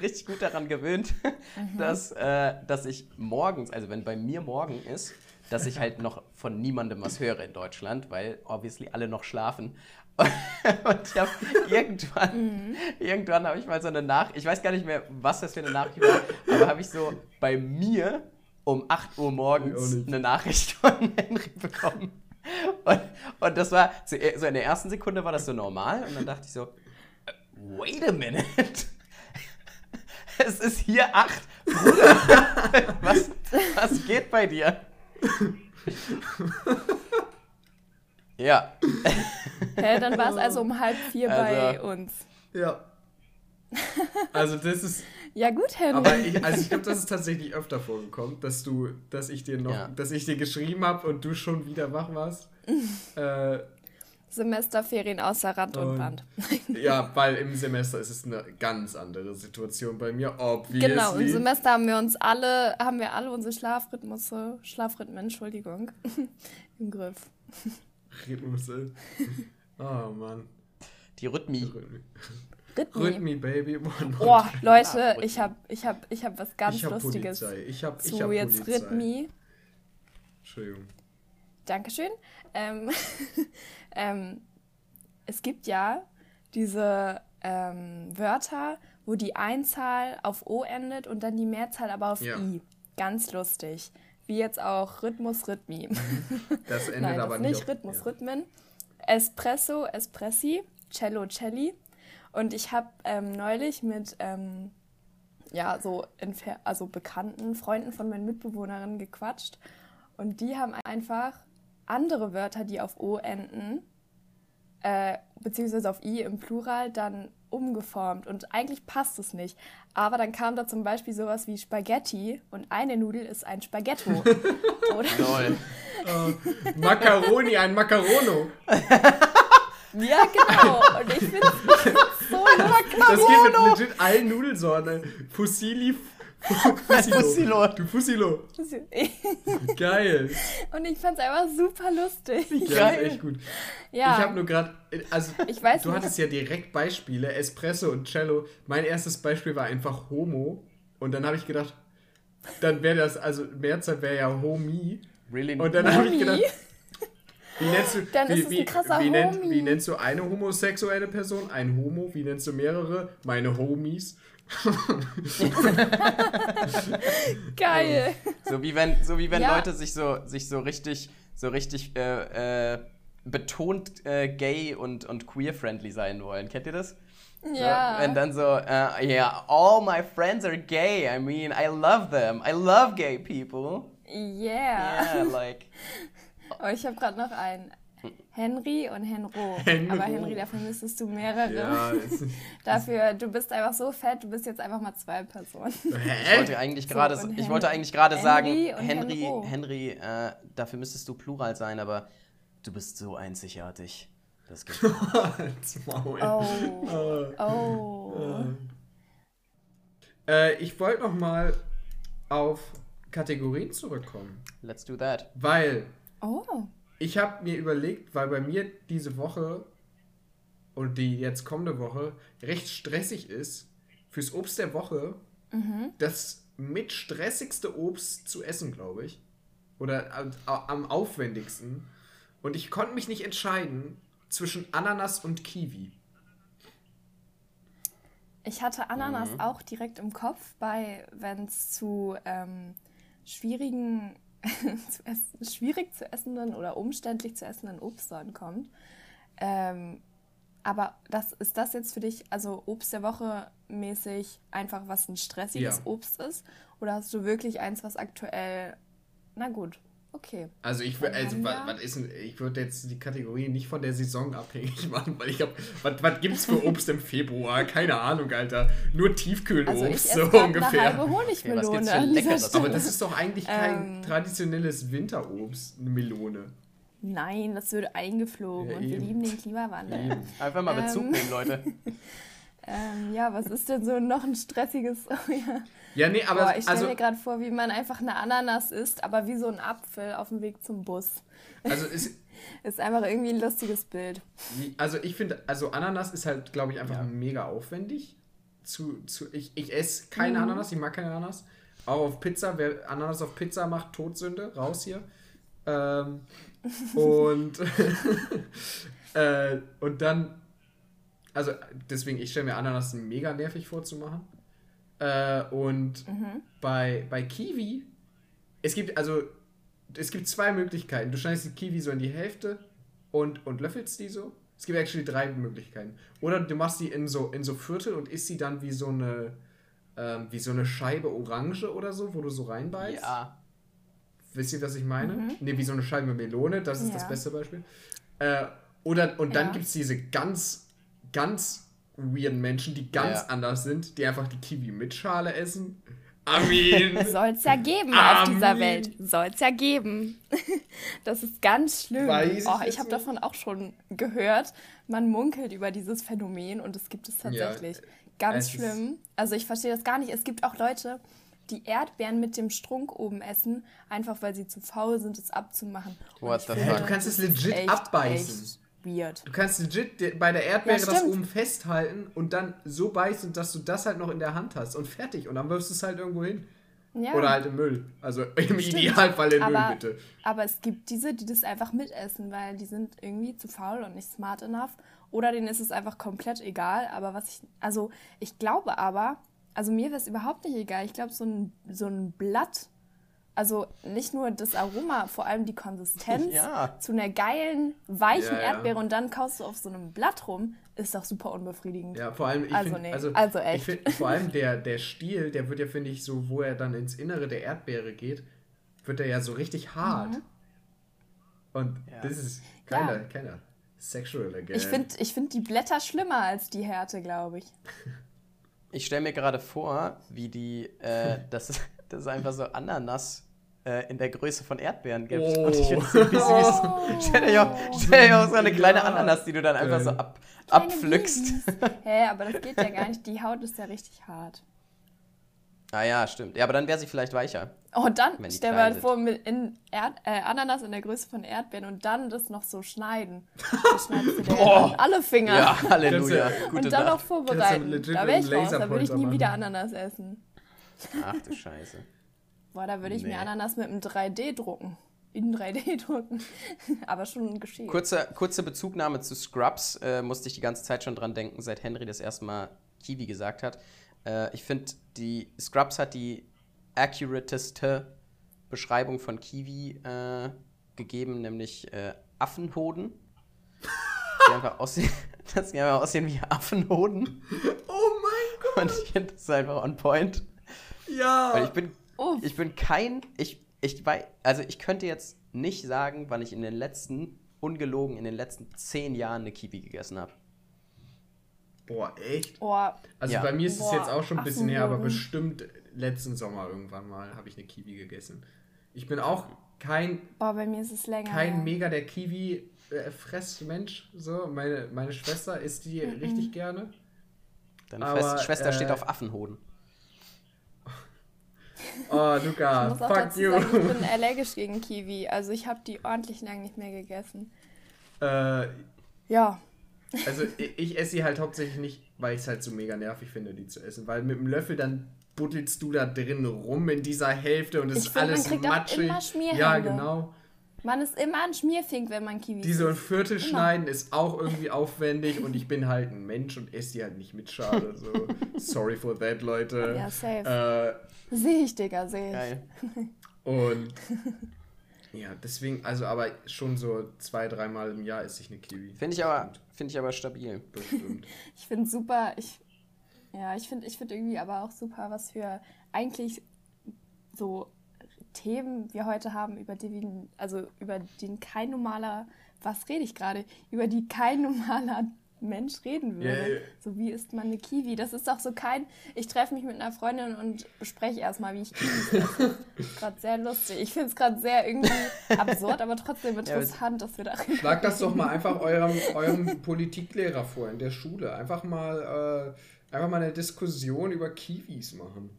S2: richtig gut daran gewöhnt,
S1: Mhm.
S2: dass, äh, dass ich morgens, also wenn bei mir morgen ist, dass ich halt noch von niemandem was höre in Deutschland, weil obviously alle noch schlafen. Und ich habe irgendwann,
S1: Mhm.
S2: irgendwann habe ich mal so eine Nachricht, ich weiß gar nicht mehr, was das für eine Nachricht war, aber habe ich so bei mir um 8 Uhr morgens eine Nachricht von Henry bekommen. Und, und das war, so so in der ersten Sekunde war das so normal und dann dachte ich so, äh, wait a minute. Es ist hier 8, Bruder. Was, was geht bei dir? Ja,
S1: Hä, dann war es also um halb vier bei
S2: Also-
S1: uns.
S3: Ja. Also das ist,
S1: Ja gut, Henry.
S3: aber ich, also ich glaube, das ist tatsächlich öfter vorgekommen, dass du, dass ich dir noch,
S2: Ja.
S3: dass ich dir geschrieben habe und du schon wieder wach warst. äh,
S1: Semesterferien außer Rand und Band.
S3: ja, weil im Semester ist es eine ganz andere Situation bei mir. Obviously.
S1: Genau, im Semester haben wir uns alle, haben wir alle unsere Schlafrhythmus, Schlafrhythmen, Entschuldigung, im Griff.
S3: Rhythmus. Oh Mann.
S2: die Rhythmie.
S3: Rhythmi.
S1: Rhythmi.
S3: Rhythmi, Baby. One
S1: Oh, Leute,
S2: Schlafrhythmi.
S1: ich habe ich hab, ich hab was ganz
S3: ich hab
S1: Lustiges
S3: Polizei. Ich hab, ich
S1: zu
S3: hab
S1: jetzt
S3: Polizei.
S1: Rhythmi.
S3: Entschuldigung.
S1: Dankeschön. Ähm, ähm, es gibt ja diese ähm, Wörter, wo die Einzahl auf O endet und dann die Mehrzahl aber auf
S3: Ja.
S1: I. Ganz lustig. Wie jetzt auch Rhythmus, Rhythmi.
S3: Das endet
S1: Nein,
S3: aber
S1: das
S3: nicht.
S1: nicht Rhythmus,
S3: ja.
S1: Rhythmen. Espresso, Espressi, Cello, Celli. Und ich habe ähm, neulich mit ähm, ja, so also bekannten Freunden von meinen Mitbewohnerinnen gequatscht. Und die haben einfach andere Wörter, die auf O enden, äh, beziehungsweise auf I im Plural, dann umgeformt. Und eigentlich passt es nicht. Aber dann kam da zum Beispiel sowas wie Spaghetti und eine Nudel ist ein Spaghetto. Oder?
S2: Lol.
S3: Äh, Macaroni, ein Macarono.
S1: Ja, genau. Und ich finde es so lustig.
S3: Das geht mit legit allen Nudelsorten. Fusilli. Fussilo.
S2: Fussilo.
S3: Du Fussilo. Geil.
S1: Und ich fand es einfach super lustig.
S3: Ja, das
S2: Geil.
S3: ist echt gut.
S1: Ja,
S3: Ich habe nur gerade, also
S1: Ich weiß
S3: du
S1: nicht,
S3: hattest ja direkt Beispiele, Espresso und Cello. Mein erstes Beispiel war einfach Homo. Und dann habe ich gedacht, dann wäre das, also Mehrzahl wäre ja Homie.
S2: Really?
S3: Und dann habe ich gedacht, wie nennst du,
S1: Dann
S3: wie,
S1: ist es ein
S3: wie,
S1: krasser
S3: wie, nennt,
S1: Homie.
S3: wie nennst du eine homosexuelle Person? Ein Homo. Wie nennst du mehrere? Meine Homies.
S1: geil.
S2: So wie wenn, so wie wenn
S1: Ja.
S2: Leute sich so, sich so richtig, so richtig äh, äh, betont äh, gay und, und queer-friendly sein wollen. Kennt ihr das?
S1: Ja.
S2: So, wenn dann so, äh, yeah, all my friends are gay. I mean, I love them. I love gay people.
S1: Yeah.
S2: Yeah, like.
S1: Aber ich habe gerade noch einen. Henry und Henro.
S3: Henro.
S1: Aber Henry, dafür müsstest du mehrere.
S3: Ja, ist,
S1: Dafür, du bist einfach so fett, du bist jetzt einfach mal zwei Personen.
S2: Ich wollte eigentlich
S1: So,
S2: gerade,
S1: und
S2: ich wollte eigentlich gerade sagen,
S1: Henry Henro.
S2: Henry, äh, dafür müsstest du Plural sein, aber du bist so einzigartig. Das geht nicht.
S3: Halt's Maul.
S1: Oh.
S3: Äh,
S1: Oh.
S3: Äh, ich wollte noch mal auf Kategorien zurückkommen,
S2: Let's do that.
S3: weil
S1: Oh.
S3: Ich habe mir überlegt, weil bei mir diese Woche und die jetzt kommende Woche recht stressig ist, fürs Obst der Woche das mit stressigste Obst zu essen, glaube ich. Oder am- aufwendigsten. Und ich konnte mich nicht entscheiden zwischen Ananas und Kiwi.
S1: Ich hatte Ananas auch direkt im Kopf, bei wenn es zu ähm, schwierigen, zu essen, schwierig zu essenden oder umständlich zu essenden Obstsorten kommt. Ähm, aber das, ist das jetzt für dich, also Obst der Woche mäßig, einfach was ein stressiges
S3: Ja.
S1: Obst ist? Oder hast du wirklich eins, was aktuell, na gut, okay.
S3: Also ich,
S1: Dann
S3: wür- also, was, was ist denn, ich würde jetzt die Kategorie nicht von der Saison abhängig machen, weil ich habe, was, was gibt's für Obst im Februar? Keine Ahnung, Alter. Nur Tiefkühlobst,
S1: Also ich esse
S3: so
S1: grad eine
S3: ungefähr.
S1: halbe
S2: Okay, was
S1: Honigmelone
S2: gibt's?
S1: Stelle.
S3: Aber das ist doch eigentlich kein
S1: Ähm.
S3: traditionelles Winterobst, eine Melone.
S1: Nein, das wird eingeflogen
S3: Ja,
S1: und wir
S3: eben.
S1: lieben den Klimawandel.
S2: Einfach mal Bezug
S1: Ähm.
S2: nehmen, Leute.
S1: Ähm, ja, was ist denn so noch ein stressiges? Oh, ja.
S3: Ja, nee, aber
S1: Boah, ich stelle
S3: also,
S1: mir gerade vor, wie man einfach eine Ananas isst, aber wie so ein Apfel auf dem Weg zum Bus.
S3: also, ist,
S1: Ist einfach irgendwie ein lustiges Bild.
S3: also ich finde, also Ananas ist halt, glaube ich, einfach
S2: Ja.
S3: mega aufwendig. Zu, zu, ich, ich esse keine
S1: Mhm.
S3: Ananas, ich mag keine Ananas. Auch auf Pizza, wer Ananas auf Pizza macht, Todsünde, raus hier. Ähm, und, äh, und dann, also deswegen, ich stelle mir Ananas mega nervig vorzumachen. Äh, und bei, bei Kiwi, es gibt also, es gibt zwei Möglichkeiten. Du schneidest die Kiwi so in die Hälfte und, und löffelst die so. Es gibt actually drei Möglichkeiten. Oder du machst die in so, in so Viertel und isst sie dann wie so eine, ähm, wie so eine Scheibe Orange oder so, wo du so reinbeißt.
S2: Ja.
S3: Wisst ihr, was ich meine? Ne, wie so eine Scheibe Melone, das ist das
S1: Ja.
S3: beste Beispiel. Äh, oder, und dann
S1: Ja.
S3: gibt es diese ganz, ganz weirden Menschen, die ganz
S2: Ja.
S3: anders sind, die einfach die Kiwi mit Schale essen. I mean,
S1: Soll es ja geben auf dieser
S3: Amen.
S1: Welt. Soll es ja geben. Das ist ganz schlimm.
S3: Weiß ich
S1: oh,
S3: jetzt
S1: ich habe davon auch schon gehört. Man munkelt über dieses Phänomen und es gibt es tatsächlich. ganz
S3: es
S1: schlimm. Also ich verstehe das gar nicht. Es gibt auch Leute, die Erdbeeren mit dem Strunk oben essen, einfach weil sie zu faul sind, es abzumachen.
S2: What
S1: ich
S2: the fuck?
S3: Du kannst es legit
S1: echt,
S3: abbeißen.
S1: Echt weird.
S3: Du kannst legit bei der Erdbeere
S1: Ja,
S3: das oben festhalten und dann so beißen, dass du das halt noch in der Hand hast und fertig. Und dann wirfst du es halt irgendwo hin.
S1: Ja.
S3: Oder halt im Müll. Also im
S1: Stimmt.
S3: Idealfall im Müll, bitte.
S1: Aber es gibt diese, die das einfach mitessen, weil die sind irgendwie zu faul und nicht smart enough. Oder denen ist es einfach komplett egal. Aber was ich, also ich glaube aber, also mir wäre es überhaupt nicht egal. Ich glaube, so ein, so ein Blatt, also nicht nur das Aroma, vor allem die Konsistenz
S2: Ja.
S1: zu einer geilen, weichen
S3: Ja, ja.
S1: Erdbeere und dann kaust du auf so einem Blatt rum, ist doch super unbefriedigend.
S3: Ja, vor allem, ich
S1: Also
S3: find,
S1: nee,
S3: also,
S1: also
S3: ich
S1: echt.
S3: find, vor allem der, der Stiel, der wird ja, finde ich, so, wo er dann ins Innere der Erdbeere geht, wird er ja so richtig hart.
S1: Mhm.
S3: Und
S2: Ja.
S3: das ist
S1: Ja.
S3: keiner, keiner sexual again.
S1: Ich finde ich find die Blätter schlimmer als die Härte, glaube ich.
S2: Ich stelle mir gerade vor, wie die, äh, das, das ist einfach so Ananas äh, in der Größe von Erdbeeren gibt.
S3: Oh.
S2: Und ich finde es irgendwie süß. Stell dir auch, stell dir auch so eine kleine
S3: Ja.
S2: Ananas, die du dann einfach so ab,
S1: Kleine
S2: abpflückst.
S1: Hä, aber das geht ja gar nicht. Die Haut ist ja richtig hart.
S2: Ah ja, stimmt. Ja, aber dann wäre sie vielleicht weicher.
S1: Oh, dann stell mal vor, mit in Erd äh, Ananas in der Größe von Erdbeeren und dann das noch so schneiden.
S2: Oh.
S1: dann alle Finger.
S2: Ja, Halleluja.
S1: Und dann noch
S2: Nacht.
S1: vorbereiten.
S3: legit
S1: Da wäre ich raus. Da würde ich nie wieder. Ananas essen.
S2: Ach du Scheiße.
S1: Boah, da würde ich
S2: Nee.
S1: mir Ananas mit einem 3D drucken. In 3D drucken. aber schon geschehen.
S2: Kurze, kurze Bezugnahme zu Scrubs. Äh, musste ich die ganze Zeit schon dran denken, seit Henry das erste Mal Kiwi gesagt hat. Äh, ich finde, die Scrubs hat die accurateste Beschreibung von Kiwi äh, gegeben, nämlich äh, Affenhoden. Die einfach aussehen, dass die einfach aussehen wie Affenhoden.
S3: oh mein
S2: Und ich finde das ist einfach on point.
S3: Ja!
S2: Weil ich bin,
S1: Uff.
S2: ich bin kein, ich, ich weiß, also ich könnte jetzt nicht sagen, wann ich in den letzten ungelogen in den letzten zehn Jahren eine Kiwi gegessen habe.
S3: Boah, echt?
S1: Oh,
S3: Also
S2: Ja.
S3: bei mir ist es
S1: Boah,
S3: jetzt auch schon ein bisschen her, aber bestimmt letzten Sommer irgendwann mal habe ich eine Kiwi gegessen. Ich bin auch kein,
S1: boah, bei mir ist es länger.
S3: kein
S1: her.
S3: mega der Kiwi-Fressmensch. So, meine, meine Schwester isst die
S1: Mhm.
S3: richtig gerne.
S2: Deine
S3: Aber,
S2: Schwester, Schwester
S3: äh,
S2: steht auf Affenhoden.
S3: Oh,
S1: Ich
S3: Luca,
S1: muss auch
S3: fuck
S1: dazu
S3: you.
S1: sagen, ich bin allergisch gegen Kiwi. Also ich habe die ordentlich lang nicht mehr gegessen.
S3: äh,
S1: Ja,
S3: Also ich, ich esse sie halt hauptsächlich nicht, weil ich es halt so mega nervig finde, die zu essen. Weil mit dem Löffel dann buddelst du da drin rum in dieser Hälfte und es
S1: Ich
S3: ist
S1: find, man
S3: alles
S1: kriegt auch
S3: matschig.
S1: immer Schmierhände.
S3: ja, genau.
S1: Man ist immer ein Schmierfink, wenn man Kiwi
S3: Die so ein
S1: isst.
S3: Viertel schneiden ist auch irgendwie aufwendig und ich bin halt ein Mensch und esse die halt nicht mit Schale. So. Sorry for that, Leute.
S1: Ja, safe.
S3: Äh,
S1: Sehe ich, Digga, sehe ich.
S2: Geil.
S3: und ja, deswegen, also aber schon so zwei, dreimal im Jahr esse ich eine Kiwi.
S2: Finde ich, aber- find ich aber stabil.
S3: Bestimmt.
S1: Ich finde super, ich, ja, ich finde ich find irgendwie aber auch super, was für eigentlich so Themen wir heute haben, über die, also über die kein normaler, was rede ich gerade, über die kein normaler Mensch reden würde.
S3: Ja.
S1: So wie isst man eine Kiwi? Das ist doch so kein, ich treffe mich mit einer Freundin und bespreche erstmal, wie ich Kiwis esse. Gerade sehr lustig. Ich finde es gerade sehr irgendwie absurd, aber trotzdem interessant, dass wir da
S3: Schlag das doch mal einfach eurem, eurem Politiklehrer vor in der Schule. Einfach mal, äh, einfach mal eine Diskussion über Kiwis machen.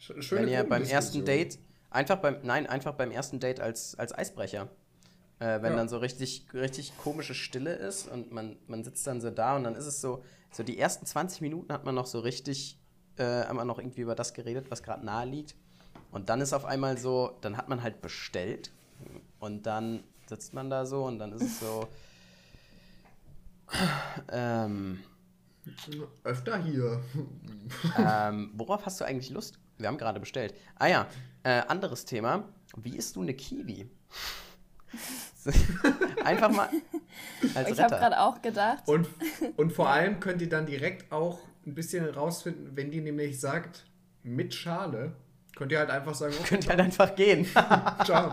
S3: Sch- Schöne
S2: Wenn ihr beim ersten. Date, einfach beim, nein, einfach beim ersten Date als, als Eisbrecher. Äh, wenn
S3: Ja.
S2: dann so richtig, richtig komische Stille ist und man, man sitzt dann so da und dann ist es so, so die ersten 20 Minuten hat man noch so richtig, äh, wir noch irgendwie über das geredet, was gerade nahe liegt. Und dann ist auf einmal so, dann hat man halt bestellt und dann sitzt man da so und dann ist es so, ähm,
S3: Öfter hier.
S2: ähm, worauf hast du eigentlich Lust? Wir haben gerade bestellt. Ah ja, äh, anderes Thema. Wie isst du eine Kiwi? Einfach mal als
S1: Ich habe gerade auch gedacht,
S3: Und, und vor allem könnt ihr dann direkt auch ein bisschen rausfinden, wenn die nämlich sagt, mit Schale, könnt ihr halt einfach sagen, okay,
S2: Könnt ihr halt einfach gehen.
S3: ciao.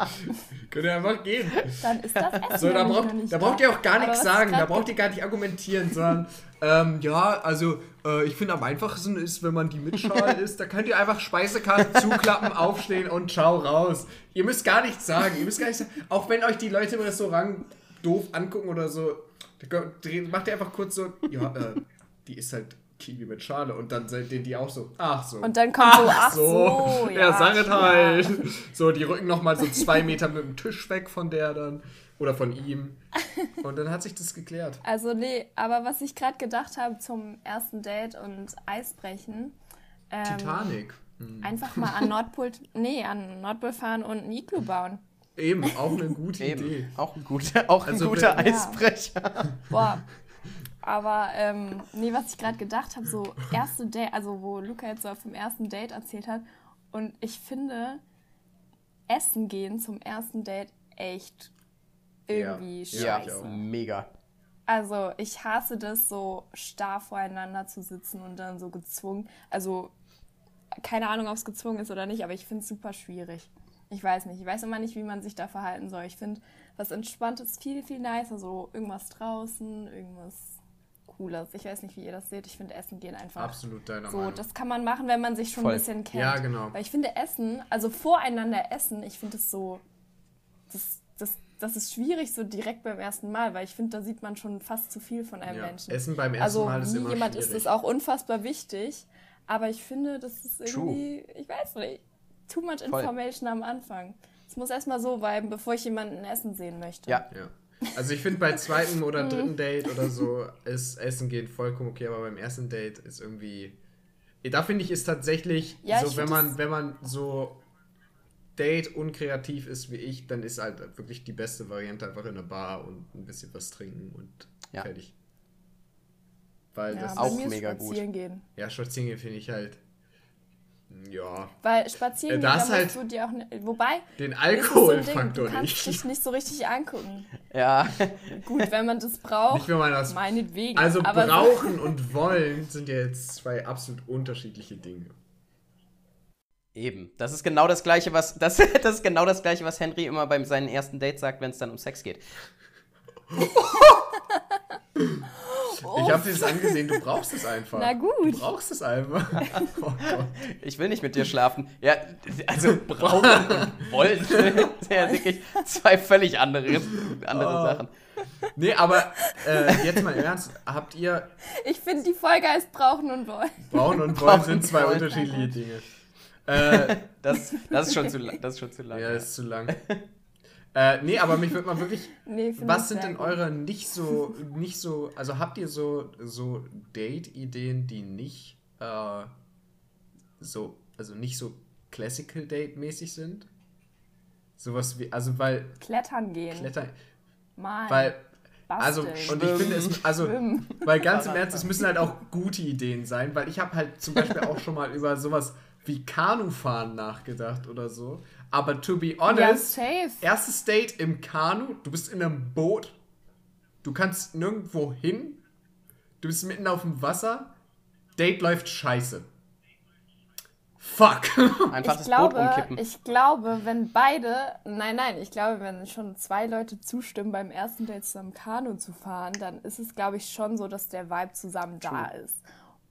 S3: könnt ihr einfach gehen.
S1: dann ist das Essen
S3: So, da braucht,
S1: nicht
S3: da braucht ihr auch gar nichts sagen, da braucht ihr gar nicht argumentieren, sondern ähm, ja, also äh, ich finde am einfachsten ist, wenn man die mit Schale isst, da könnt ihr einfach Speisekarte zuklappen, aufstehen und ciao raus. Ihr müsst gar nichts sagen, ihr müsst gar nichts sagen. Auch wenn euch die Leute im Restaurant doof angucken oder so, macht ihr einfach kurz so, ja, äh, die ist halt Kiwi mit Schale und dann seid ihr die auch so, ach so.
S1: Und dann kommt so, ach so,
S3: ja,
S1: ja.
S3: sag es halt. So, die rücken nochmal so zwei Meter mit dem Tisch weg von der dann. Oder von ihm. Und dann hat sich das geklärt.
S1: Also nee, aber was ich gerade gedacht habe zum ersten Date und Eisbrechen, ähm,
S3: Titanic. Hm.
S1: einfach mal an Nordpol, nee, an Nordpol fahren und ein Iglu bauen.
S3: Eben, auch eine gute Idee.
S2: Eben. Auch ein guter, auch ein
S3: Also
S2: guter
S3: wenn-
S1: Ja.
S2: Eisbrecher.
S1: Boah. Aber ähm, nee, was ich gerade gedacht habe, so erste Date, also wo Luca jetzt so vom ersten Date erzählt hat. Und ich finde, Essen gehen zum ersten Date echt irgendwie
S3: Ja,
S1: scheiße.
S3: auch.
S2: Mega.
S1: Also ich hasse das, so starr voreinander zu sitzen und dann so gezwungen. Also keine Ahnung, ob es gezwungen ist oder nicht, aber ich finde es super schwierig. Ich weiß nicht. Ich weiß immer nicht, wie man sich da verhalten soll. Ich finde, was Entspanntes viel, viel nicer. So irgendwas draußen, irgendwas Cooles. Ich weiß nicht, wie ihr das seht. Ich finde Essen gehen einfach.
S3: Absolut deiner
S1: So,
S3: Meinung.
S1: das kann man machen, wenn man sich schon
S2: Voll.
S1: ein bisschen kennt.
S3: Ja, genau.
S1: Weil ich finde Essen, also voreinander essen, ich finde es so, das, das, das ist schwierig so direkt beim ersten Mal, weil ich finde, da sieht man schon fast zu viel von einem
S3: ja.
S1: Menschen.
S3: Essen beim ersten
S1: also
S3: Mal ist immer
S1: jemand
S3: schwierig.
S1: ist es auch unfassbar wichtig, aber ich finde, das ist
S2: True.
S1: irgendwie, ich weiß nicht, too much
S2: Voll.
S1: information am Anfang. Es muss erstmal so bleiben, bevor ich jemanden essen sehen möchte.
S2: Ja,
S3: Ja. Also ich finde bei zweitem
S1: Mhm.
S3: oder dritten Date oder so ist Essen gehen vollkommen okay, aber beim ersten Date ist irgendwie. Da finde ich ist tatsächlich
S1: Ja,
S3: so, wenn man, wenn man so Date unkreativ ist wie ich, dann ist halt wirklich die beste Variante einfach in einer Bar und ein bisschen was trinken und
S2: Ja.
S3: fertig. Weil
S1: Ja,
S3: das
S1: bei
S2: auch mega gut.
S1: spazieren gehen.
S3: ja spazieren gehen finde ich halt ja
S1: Weil spazieren
S3: Äh,
S1: gehen,
S3: das halt-
S1: du dir auch, ne, wobei,
S3: den
S1: es so Ding,
S3: Alkoholfaktor
S1: du kannst
S3: nicht.
S1: dich nicht so richtig angucken.
S2: ja.
S1: Gut, wenn man das braucht,
S3: Nicht wenn man das
S1: meinetwegen.
S3: Also
S1: so-
S3: brauchen und wollen sind ja jetzt zwei absolut unterschiedliche Dinge.
S2: Eben. Das ist genau das Gleiche, was das, das ist genau das Gleiche, was Henry immer beim seinen ersten Date sagt, wenn es dann um Sex geht.
S3: Ich habe dir das angesehen, du brauchst es einfach.
S1: Na gut.
S3: Du brauchst es einfach. Oh.
S2: Ich will nicht mit dir schlafen. Ja, also brauchen und wollen sind ja wirklich zwei völlig andere, andere
S3: Oh.
S2: Sachen.
S3: Nee, aber äh, jetzt mal im Ernst, habt ihr
S1: Ich finde, die Folge heißt Brauchen und Wollen.
S3: Braun und Wollen sind zwei
S2: Wollen.
S3: unterschiedliche Dinge. Äh,
S2: Das, das, ist schon zu, lang- das ist schon zu lang.
S3: ja, das ist zu lang. Äh, nee, aber mich würde mal wirklich.
S1: Nee,
S3: Was sind denn
S1: gut.
S3: eure nicht so, nicht so, also habt ihr so, so Date-Ideen, die nicht äh, so, also nicht so Classical Date-mäßig sind? Sowas wie, also weil
S1: Klettern gehen.
S3: Klettern,
S1: Malen.
S3: weil, also,
S1: basteln.
S3: und ich finde es, also,
S1: Schwimmen.
S3: weil ganz im Ernst, es müssen halt auch gute Ideen sein, weil ich habe halt zum Beispiel auch schon mal über sowas wie Kanufahren nachgedacht oder so. Aber to be
S1: Ja,
S3: honest,
S1: safe.
S3: erstes Date im Kanu, du bist in einem Boot, du kannst nirgendwo hin, du bist mitten auf dem Wasser, Date läuft scheiße. Fuck.
S2: Einfach
S1: ich
S2: das
S1: glaube,
S2: Boot umkippen.
S1: ich glaube, wenn beide, nein, nein, ich glaube, wenn schon zwei Leute zustimmen, beim ersten Date zusammen Kanu zu fahren, dann ist es, glaube ich, schon so, dass der Vibe zusammen da ist.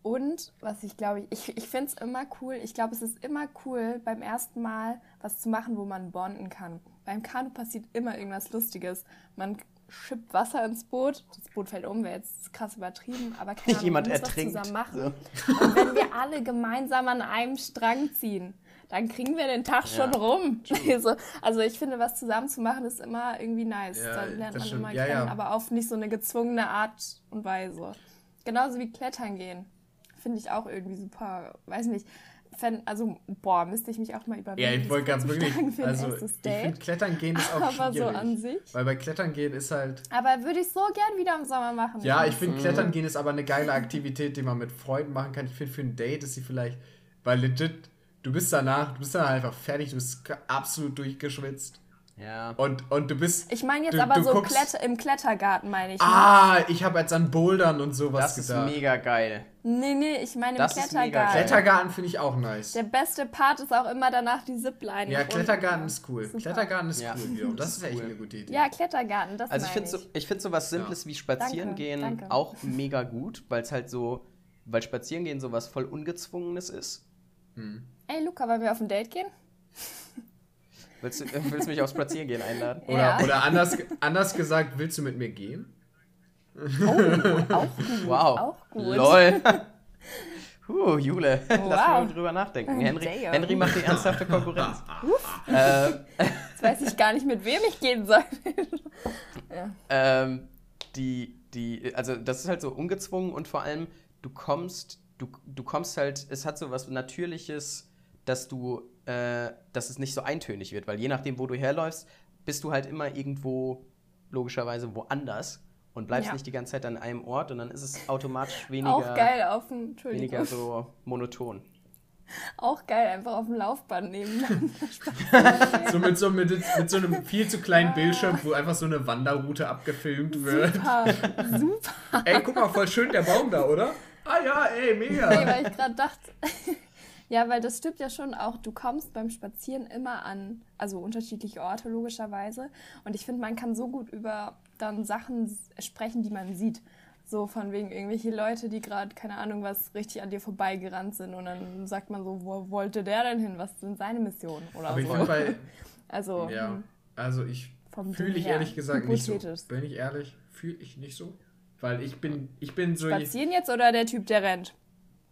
S1: Und was ich glaube, ich, ich finde es immer cool, ich glaube, es ist immer cool, beim ersten Mal was zu machen, wo man bonden kann. Beim Kanu passiert immer irgendwas Lustiges. Man schippt Wasser ins Boot, das Boot fällt um, wäre jetzt krass übertrieben, aber Ahnung,
S2: Jemand
S1: man muss was
S2: ertrinkt.
S1: zusammen machen. Und wenn wir alle gemeinsam an einem Strang ziehen, dann kriegen wir den Tag schon
S2: Ja,
S1: rum. Also, also ich finde, was zusammen zu machen, ist immer irgendwie nice.
S3: Ja,
S1: da lernt man immer
S3: Ja,
S1: kennen,
S3: ja.
S1: aber auf nicht so eine gezwungene Art und Weise. Genauso wie Klettern gehen. Finde ich auch irgendwie super, weiß nicht. Also, boah, müsste ich mich auch mal überlegen.
S3: Ja, ich
S1: das
S3: wollte ganz wirklich,
S1: vorzuschlagen für ein
S3: also ich
S1: Date.
S3: finde Klettern gehen ist auch
S1: Aber so an sich.
S3: Weil bei Klettern gehen ist halt,
S1: Aber würde ich so gern wieder im Sommer machen.
S3: ja, ich finde Klettern gehen ist aber eine geile Aktivität, die man mit Freunden machen kann. Ich finde für ein Date ist sie vielleicht, weil legit, du bist danach, du bist dann einfach fertig, du bist absolut durchgeschwitzt.
S2: Ja.
S3: Und, und du bist.
S1: Ich meine jetzt
S3: du,
S1: aber
S3: du
S1: so
S3: guckst-
S1: Kletter, im Klettergarten, meine ich. ne?
S3: Ah, ich habe jetzt an Bouldern und sowas
S2: Das ist
S3: gedacht.
S2: mega geil.
S1: Nee, nee, ich meine im
S2: Das mega
S1: Klettergarten.
S3: Klettergarten finde ich auch nice.
S1: Der beste Part ist auch immer danach die Zipline.
S3: Ja, Klettergarten ist cool.
S1: Super.
S3: Klettergarten ist
S2: Ja.
S3: cool wiederum. Das ist echt
S2: cool.
S3: eine gute Idee.
S1: Ja, Klettergarten, das
S2: Also ich finde so, ich find so was Simples wie Spazieren
S1: Danke,
S2: gehen
S1: danke.
S2: auch mega gut, weil es halt so, weil Spazieren gehen so was voll Ungezwungenes ist.
S1: Ey, Luca, wollen wir auf ein Date gehen?
S2: Willst du, willst du mich aufs Spazierengehen einladen?
S3: Oder,
S1: Ja.
S3: oder anders, anders gesagt, willst du mit mir gehen?
S1: Auch gut.
S2: Wow.
S1: Auch gut.
S2: Lol. Huh, Jule, lass
S1: Wow.
S2: mal drüber nachdenken. Henry. Henry macht die ernsthafte Konkurrenz. ähm,
S1: Jetzt weiß ich gar nicht, mit wem ich gehen soll.
S2: ähm, die, die, also das ist halt so ungezwungen und vor allem, du kommst, du, du kommst halt, es hat so was Natürliches, dass du, äh, dass es nicht so eintönig wird, weil je nachdem, wo du herläufst, bist du halt immer irgendwo logischerweise woanders und bleibst
S1: Ja.
S2: nicht die ganze Zeit an einem Ort und dann ist es automatisch weniger,
S1: Auch geil auf dem,
S2: weniger so monoton.
S1: auch geil, einfach auf dem Laufband nebeneinander.
S3: So mit so, mit, mit so einem viel zu kleinen Bildschirm, wo einfach so eine Wanderroute abgefilmt wird.
S1: Super, super.
S3: Ey, guck mal, voll schön der Baum da, oder? Ah ja, ey,
S1: Nee,
S3: mega.
S1: weil ich gerade dachte, ja, weil das stimmt ja schon auch, du kommst beim Spazieren immer an, also unterschiedliche Orte logischerweise. Und ich finde, man kann so gut über dann Sachen sprechen, die man sieht. So von wegen irgendwelche Leute, die gerade, keine Ahnung, was richtig an dir vorbeigerannt sind. Und dann sagt man so, wo wollte der denn hin? Was sind seine Missionen? Oder
S3: Aber ich
S1: so.
S3: finde bei,
S1: also,
S3: ja,
S1: hm,
S3: also ich fühle ich
S1: her.
S3: ehrlich gesagt nicht so. Bin ich ehrlich, fühle ich nicht so. Weil ich bin, ich bin so
S1: spazieren jetzt oder der Typ, der rennt?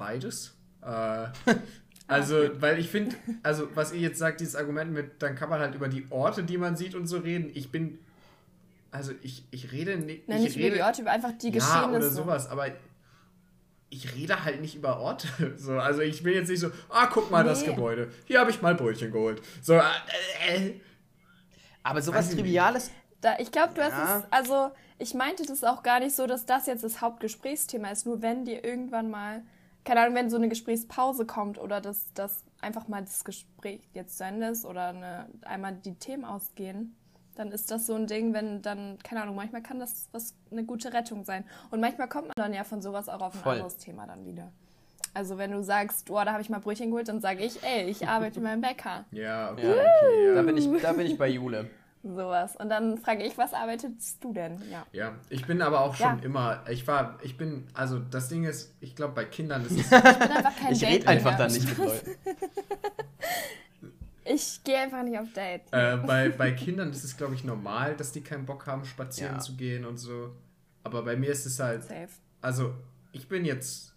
S3: beides. Äh, also, weil ich finde, also was ihr jetzt sagt, dieses Argument mit, dann kann man halt über die Orte, die man sieht und so reden. Ich bin, also ich, ich rede nicht,
S1: Nein,
S3: ich
S1: nicht
S3: rede,
S1: über die Orte, über einfach die
S3: ja,
S1: Geschehnisse.
S3: oder sowas, aber ich rede halt nicht über Orte. So, also ich bin jetzt nicht so, ah, guck mal das
S1: Nee.
S3: Gebäude. Hier habe ich mal Brötchen geholt. So, äh, äh,
S2: Aber
S3: Weiß
S2: sowas. Triviales,
S1: Da, ich glaube, du hast
S2: Ja.
S1: es, also ich meinte das auch gar nicht so, dass das jetzt das Hauptgesprächsthema ist. Nur wenn dir irgendwann mal, keine Ahnung, wenn so eine Gesprächspause kommt oder dass das einfach mal das Gespräch jetzt zu Ende ist oder eine, einmal die Themen ausgehen, dann ist das so ein Ding, wenn dann, keine Ahnung, manchmal kann das was eine gute Rettung sein. Und manchmal kommt man dann ja von sowas auch auf ein
S2: Voll.
S1: anderes Thema dann wieder. Also wenn du sagst, oh, da habe ich mal Brötchen geholt, dann sage ich, ey, ich arbeite beim Bäcker.
S3: ja, okay,
S2: Ja.
S3: okay, ja.
S2: da bin ich, da bin ich bei Jule.
S1: Sowas. Und dann frage ich, was arbeitest du denn? Ja.
S3: Ja, ich bin aber auch schon
S1: Ja.
S3: immer, ich war, ich bin, also das Ding ist, ich glaube bei Kindern ist es,
S1: Ich bin einfach kein
S2: Ich rede einfach dann nicht mit Leuten.
S1: Ich gehe einfach nicht auf Date.
S3: äh, bei, bei Kindern ist es glaube ich normal, dass die keinen Bock haben, spazieren
S2: Ja.
S3: zu gehen und so. Aber bei mir ist es halt,
S1: Safe.
S3: also ich bin jetzt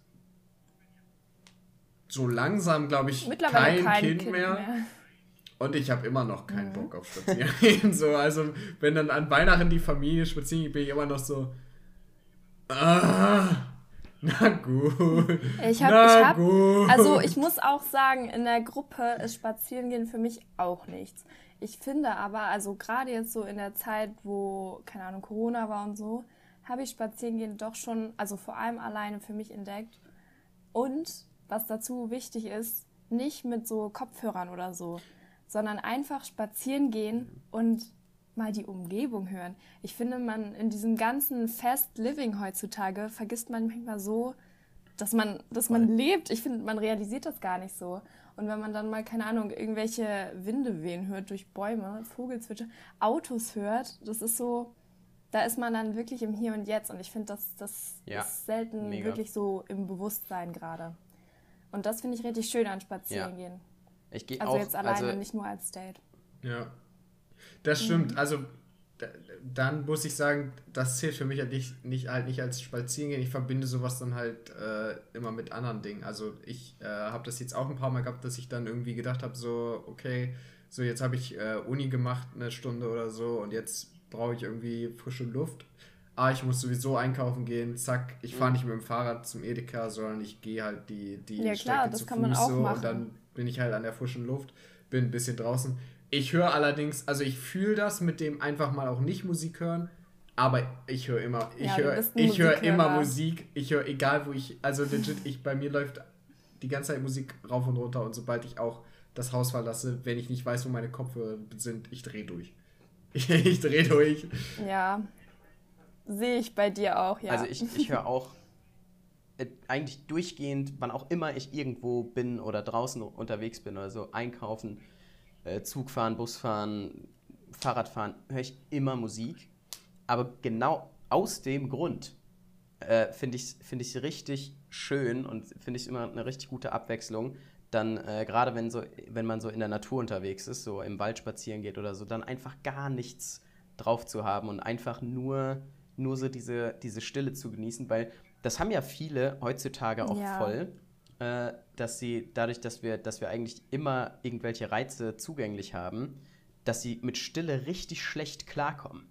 S3: so langsam, glaube ich,
S1: Mittlerweile
S3: kein,
S1: kein
S3: kind, mehr.
S1: mehr.
S3: Und ich habe immer noch
S1: Mhm.
S3: keinen Bock auf Spazieren. so, also, wenn dann an Weihnachten die Familie spazieren geht, bin ich immer noch so. Ah, na gut.
S1: Ich hab,
S3: na
S1: ich hab,
S3: gut.
S1: also ich muss auch sagen, in der Gruppe ist Spazierengehen für mich auch nichts. Ich finde aber, also gerade jetzt so in der Zeit, wo, keine Ahnung, Corona war und so, habe ich Spazierengehen doch schon, also vor allem alleine für mich entdeckt. Und was dazu wichtig ist, nicht mit so Kopfhörern oder so, sondern einfach spazieren gehen und mal die Umgebung hören. Ich finde, man in diesem ganzen Fast Living heutzutage vergisst man manchmal so, dass man, dass man lebt. Ich finde, man realisiert das gar nicht so. Und wenn man dann mal, keine Ahnung, irgendwelche Winde wehen hört durch Bäume, Vogelzwitscher, Autos hört, das ist so, da ist man dann wirklich im Hier und Jetzt. Und ich finde, das, das
S2: Ja,
S1: ist selten
S2: mega.
S1: wirklich so im Bewusstsein gerade. Und das finde ich richtig schön an Spazierengehen.
S2: Ich gehe
S1: Also
S2: auch,
S1: jetzt alleine,
S2: also
S1: nicht nur als Date.
S3: Ja. Das stimmt. Also d- dann muss ich sagen, das zählt für mich halt nicht, nicht, halt nicht als Spazierengehen. Ich verbinde sowas dann halt äh, immer mit anderen Dingen. Also ich äh, habe das jetzt auch ein paar Mal gehabt, dass ich dann irgendwie gedacht habe, so, okay, so jetzt habe ich äh, Uni gemacht, eine Stunde oder so und jetzt brauche ich irgendwie frische Luft. Ah, ich muss sowieso einkaufen gehen, zack, ich fahre nicht mit dem Fahrrad zum Edeka, sondern ich gehe halt die, die
S1: Ja, klar, das kann man auch
S3: so
S1: machen.
S3: und dann bin ich halt an der frischen Luft, bin ein bisschen draußen. Ich höre allerdings, also ich fühle das mit dem einfach mal auch nicht Musik hören, aber ich höre immer, ich
S1: Ja,
S3: höre ich höre immer. Musik, ich höre egal wo ich, also legit, ich bei mir läuft die ganze Zeit Musik rauf und runter und sobald ich auch das Haus verlasse, wenn ich nicht weiß, wo meine Kopfhörer sind, ich drehe durch. Ich drehe durch.
S1: Ja, sehe ich bei dir auch, ja.
S2: Also ich, ich höre auch äh, eigentlich durchgehend, wann auch immer ich irgendwo bin oder draußen unterwegs bin oder so, einkaufen, äh, Zug fahren, Bus fahren, Fahrrad fahren, höre ich immer Musik. Aber genau aus dem Grund äh, finde ich es find ich's richtig schön und finde ich immer eine richtig gute Abwechslung. Dann, äh, gerade wenn, so, wenn man so in der Natur unterwegs ist, so im Wald spazieren geht oder so, dann einfach gar nichts drauf zu haben und einfach nur, nur so diese, diese Stille zu genießen, weil das haben ja viele heutzutage auch
S1: Ja.
S2: voll, äh, dass sie dadurch, dass wir, dass wir eigentlich immer irgendwelche Reize zugänglich haben, dass sie mit Stille richtig schlecht klarkommen.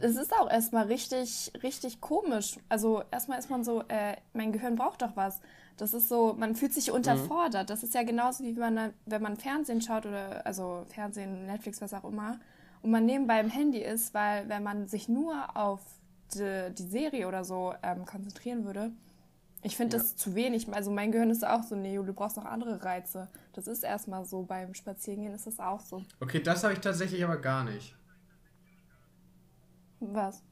S1: Es ist auch erstmal richtig, richtig komisch. Also erstmal ist man so, äh, mein Gehirn braucht doch was. Das ist so, man fühlt sich unterfordert. Das ist ja genauso wie wenn man, wenn man Fernsehen schaut oder also Fernsehen, Netflix, was auch immer, und man nebenbei im Handy ist, weil wenn man sich nur auf die, die Serie oder so ähm, konzentrieren würde, ich finde das zu wenig. Also mein Gehirn ist auch so, nee, du brauchst noch andere Reize. Das ist erstmal so, beim Spazierengehen ist das auch so.
S3: Okay, das habe ich tatsächlich aber gar nicht.
S1: Was?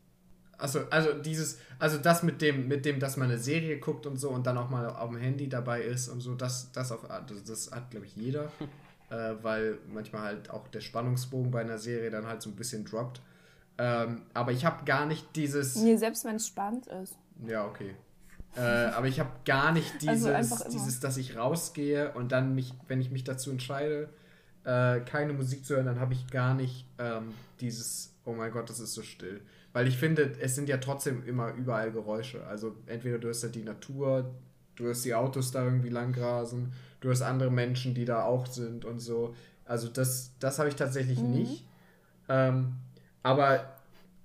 S3: Also, also dieses, also das mit dem, mit dem, dass man eine Serie guckt und so und dann auch mal auf dem Handy dabei ist und so, das, das auf, das, das hat glaube ich jeder, äh, weil manchmal halt auch der Spannungsbogen bei einer Serie dann halt so ein bisschen droppt. Ähm, aber ich habe gar nicht dieses,
S1: Nee, selbst wenn es spannend ist.
S3: ja okay, äh, aber ich habe gar nicht dieses,
S1: Also einfach immer.
S3: dieses, dass ich rausgehe und dann mich, wenn ich mich dazu entscheide, äh, keine Musik zu hören, dann habe ich gar nicht ähm, dieses, oh mein Gott, das ist so still. Weil ich finde, es sind ja trotzdem immer überall Geräusche. Also entweder du hast halt die Natur, du hast die Autos da irgendwie langrasen, du hast andere Menschen, die da auch sind und so. Also das, das habe ich tatsächlich nicht. Ähm, aber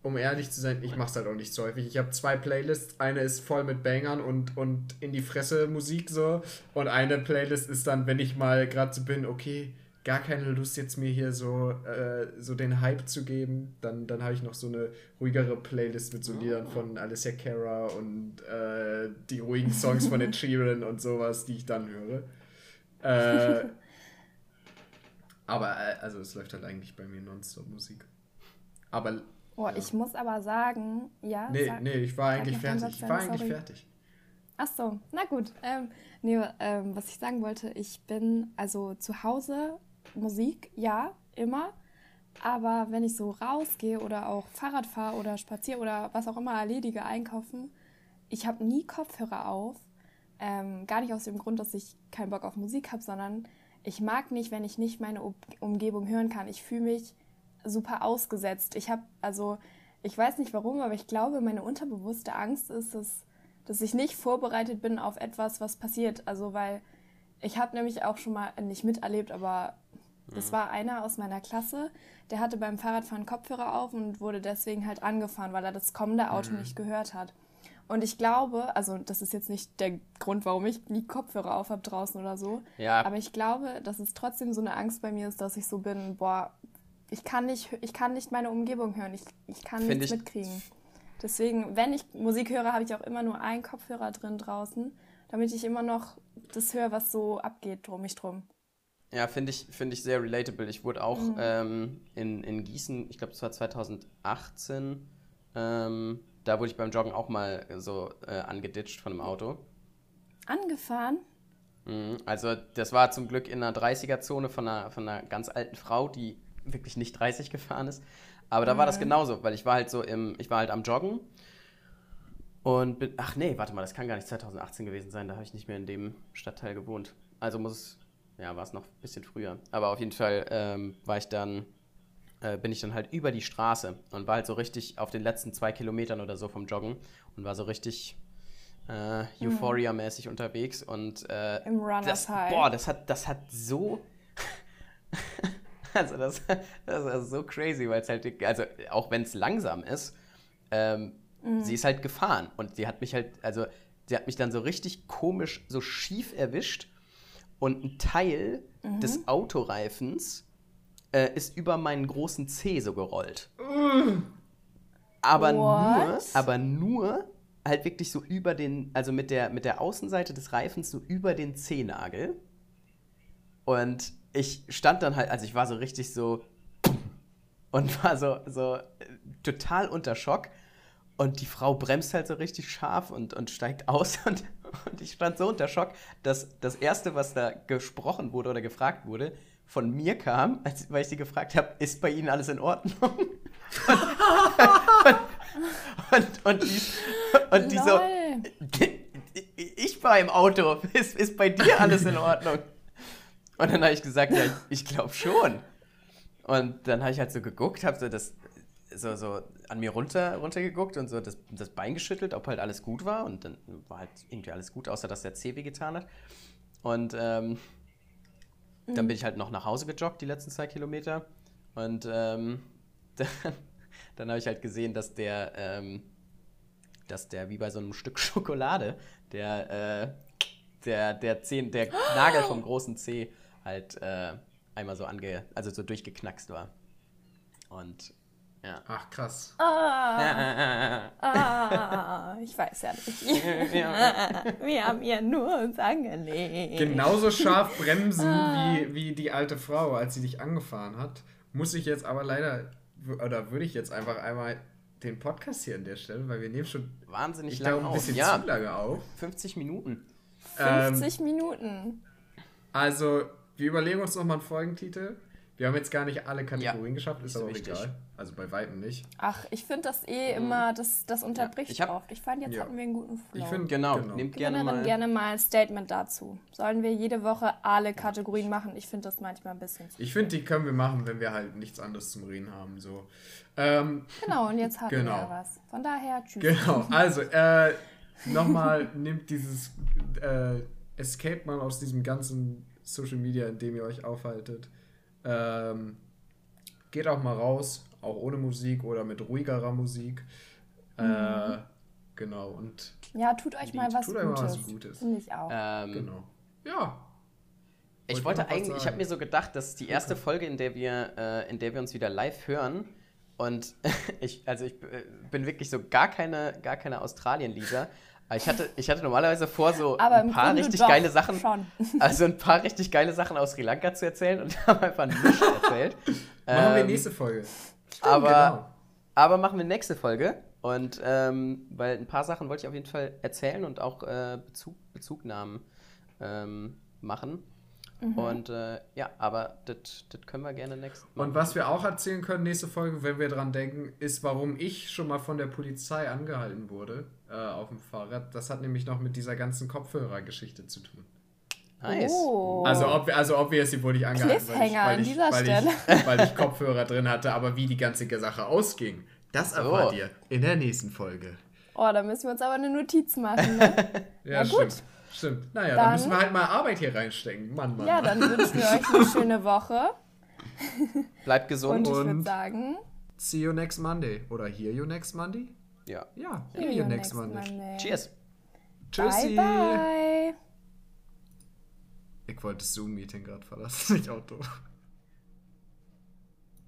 S3: um ehrlich zu sein, ich mache es halt auch nicht so häufig. Ich habe zwei Playlists. Eine ist voll mit Bangern und, und in die Fresse Musik so. Und eine Playlist ist dann, wenn ich mal gerade so bin, okay, gar keine Lust jetzt mir hier so, äh, so den Hype zu geben, dann, dann habe ich noch so eine ruhigere Playlist mit so Liedern von Alicia Cara und äh, die ruhigen Songs von Ed Sheeran und sowas, die ich dann höre. Äh, aber äh, also es läuft halt eigentlich bei mir nonstop Musik. Aber
S1: Oh,
S3: Ja.
S1: ich muss aber sagen, ja.
S3: Nee,
S1: sag,
S3: nee, ich war eigentlich fertig. Ich war eigentlich
S1: sorry.
S3: fertig.
S1: Ach so, na gut. Ähm, nee, ähm, was ich sagen wollte, ich bin also zu Hause Musik, ja, immer. Aber wenn ich so rausgehe oder auch Fahrrad fahre oder spaziere oder was auch immer erledige, einkaufen, ich habe nie Kopfhörer auf. Ähm, gar nicht aus dem Grund, dass ich keinen Bock auf Musik habe, sondern ich mag nicht, wenn ich nicht meine Umgebung hören kann. Ich fühle mich super ausgesetzt. Ich habe, also, ich weiß nicht warum, aber ich glaube, meine unterbewusste Angst ist es, dass ich nicht vorbereitet bin auf etwas, was passiert. Also, weil ich habe nämlich auch schon mal nicht miterlebt, aber das mhm. war einer aus meiner Klasse, der hatte beim Fahrradfahren Kopfhörer auf und wurde deswegen halt angefahren, weil er das kommende Auto mhm. nicht gehört hat. Und ich glaube, also das ist jetzt nicht der Grund, warum ich nie Kopfhörer auf habe draußen oder so. Ja. Aber ich glaube, dass es trotzdem so eine Angst bei mir ist, dass ich so bin, boah, ich kann nicht, ich kann nicht meine Umgebung hören, ich, ich kann Find nichts ich mitkriegen. Deswegen, wenn ich Musik höre, habe ich auch immer nur einen Kopfhörer drin draußen, damit ich immer noch das höre, was so abgeht drum mich drum.
S2: Ja, finde ich, find ich sehr relatable. Ich wurde auch mhm. ähm, in, in Gießen, ich glaube, es war 2018, ähm, da wurde ich beim Joggen auch mal so äh, angeditscht von einem Auto.
S1: Angefahren?
S2: Mhm, also, das war zum Glück in einer 30er-Zone von einer, von einer ganz alten Frau, die wirklich nicht 30 gefahren ist. Aber da mhm. war das mhm. genauso, weil ich war halt so im, ich war halt am Joggen und bin, ach nee, warte mal, das kann gar nicht 2018 gewesen sein, da habe ich nicht mehr in dem Stadtteil gewohnt. Also muss es, ja, war es noch ein bisschen früher. Aber auf jeden Fall ähm, war ich dann, äh, bin ich dann halt über die Straße und war halt so richtig auf den letzten zwei Kilometern oder so vom Joggen und war so richtig äh, mhm. Euphoria-mäßig unterwegs und äh, im Runners das, High. Boah, das hat, das hat so Also das, das ist so crazy, weil es halt, also auch wenn es langsam ist, ähm, mhm. sie ist halt gefahren und sie hat mich halt, also sie hat mich dann so richtig komisch, so schief erwischt und ein Teil mhm. des Autoreifens äh, ist über meinen großen Zeh so gerollt. Mhm. Aber What? nur, aber nur halt wirklich so über den, also mit der, mit der Außenseite des Reifens so über den Zehnagel. Und ich stand dann halt, also ich war so richtig so und war so, so äh, total unter Schock. Und die Frau bremst halt so richtig scharf und, und steigt aus. Und, und ich stand so unter Schock, dass das Erste, was da gesprochen wurde oder gefragt wurde, von mir kam, als, weil ich sie gefragt habe, ist bei Ihnen alles in Ordnung? Und, und, und, und, die, und die so, ich war im Auto, ist, ist bei dir alles in Ordnung? Und dann habe ich gesagt, ja, ich glaube schon. Und dann habe ich halt so geguckt, habe so das so, so an mir runter, runtergeguckt und so das, das Bein geschüttelt, ob halt alles gut war. Und dann war halt irgendwie alles gut, außer dass der Zeh getan hat. Und ähm, mhm. dann bin ich halt noch nach Hause gejoggt, die letzten zwei Kilometer. Und ähm, dann, dann habe ich halt gesehen, dass der, ähm, dass der wie bei so einem Stück Schokolade, der, äh, der, der, Zeh, der Nagel vom großen Zeh halt äh, einmal so ange, also so durchgeknackst war. Und ja.
S3: Ach, krass.
S1: Ah, ah, ich weiß ja nicht. Wir haben ja nur uns angelegt.
S3: Genauso scharf bremsen ah. wie, wie die alte Frau, als sie dich angefahren hat. Muss ich jetzt aber leider, oder würde ich jetzt einfach einmal den Podcast hier an der Stelle, weil wir nehmen schon
S2: wahnsinnig lange
S3: ein bisschen ja. zu lange auf.
S2: 50 Minuten.
S1: 50 ähm, Minuten.
S3: Also, wir überlegen uns nochmal einen Folgentitel. Wir haben jetzt gar nicht alle Kategorien ja, geschafft, ist aber auch egal. Also bei weitem nicht.
S1: Ach, ich finde das eh mhm. immer, das, das unterbricht ich hab, oft. Ich fand, jetzt ja. hatten wir einen guten Flow.
S2: Ich finde, genau, genau.
S1: nehmt gerne mal. gerne mal ein Statement dazu. Sollen wir jede Woche alle Kategorien machen? Ich finde das manchmal ein bisschen
S3: zu Ich finde, die können wir machen, wenn wir halt nichts anderes zum Reden haben. So. Ähm,
S1: genau, und jetzt haben genau. wir was. Von daher, tschüss.
S3: Genau, also, äh, nochmal, nimmt dieses äh, Escape mal aus diesem ganzen Social Media, in dem ihr euch aufhaltet. Ähm, geht auch mal raus, auch ohne Musik oder mit ruhigerer Musik. Äh, mhm. Äh, genau, und.
S1: Ja, tut euch mal was tut Gutes. Euch mal was Gutes. Finde ich auch.
S2: Ähm,
S3: genau. Ja.
S2: Ich wollte eigentlich, ich habe mir so gedacht, dass die erste okay. Folge, in der wir, äh, in der wir uns wieder live hören, und ich, also ich äh, bin wirklich so gar keine, gar keine Australien-Lisa. Ich hatte, ich hatte normalerweise vor, so Aber ein paar richtig geile Sachen, schon. also ein paar richtig geile Sachen aus Sri Lanka zu erzählen und habe einfach nichts erzählt.
S3: machen wir ähm, nächste Folge.
S2: Stimmt, aber, genau. aber machen wir nächste Folge. Und ähm, weil ein paar Sachen wollte ich auf jeden Fall erzählen und auch äh, Bezug, Bezugnahmen ähm, machen. Mhm. Und äh, ja, aber das können wir gerne nächstes
S3: Mal. Und was wir auch erzählen können, nächste Folge, wenn wir dran denken, ist, warum ich schon mal von der Polizei angehalten wurde äh, auf dem Fahrrad. Das hat nämlich noch mit dieser ganzen Kopfhörergeschichte zu tun. Nice. Oh. Also, ob, also obviously wurde ich angehalten, weil ich, weil, ich, weil, ich, weil ich Kopfhörer drin hatte, aber wie die ganze Sache ausging, das erfahrt oh. ihr in der nächsten Folge.
S1: Oh, da müssen wir uns aber eine Notiz machen, ne?
S3: ja, Na gut. Stimmt. Stimmt. Naja, dann, dann müssen wir halt mal Arbeit hier reinstecken. Mann, Mann.
S1: Ja, dann wünschen wir euch eine schöne Woche.
S2: Bleibt gesund.
S1: Und ich würde sagen...
S3: See you next Monday. Oder hear you next Monday?
S2: Ja.
S3: Ja, hear you, next, next Monday. Monday.
S2: Cheers.
S3: Tschüssi.
S1: Bye, bye.
S3: Ich wollte das Zoom-Meeting gerade verlassen, nicht Auto.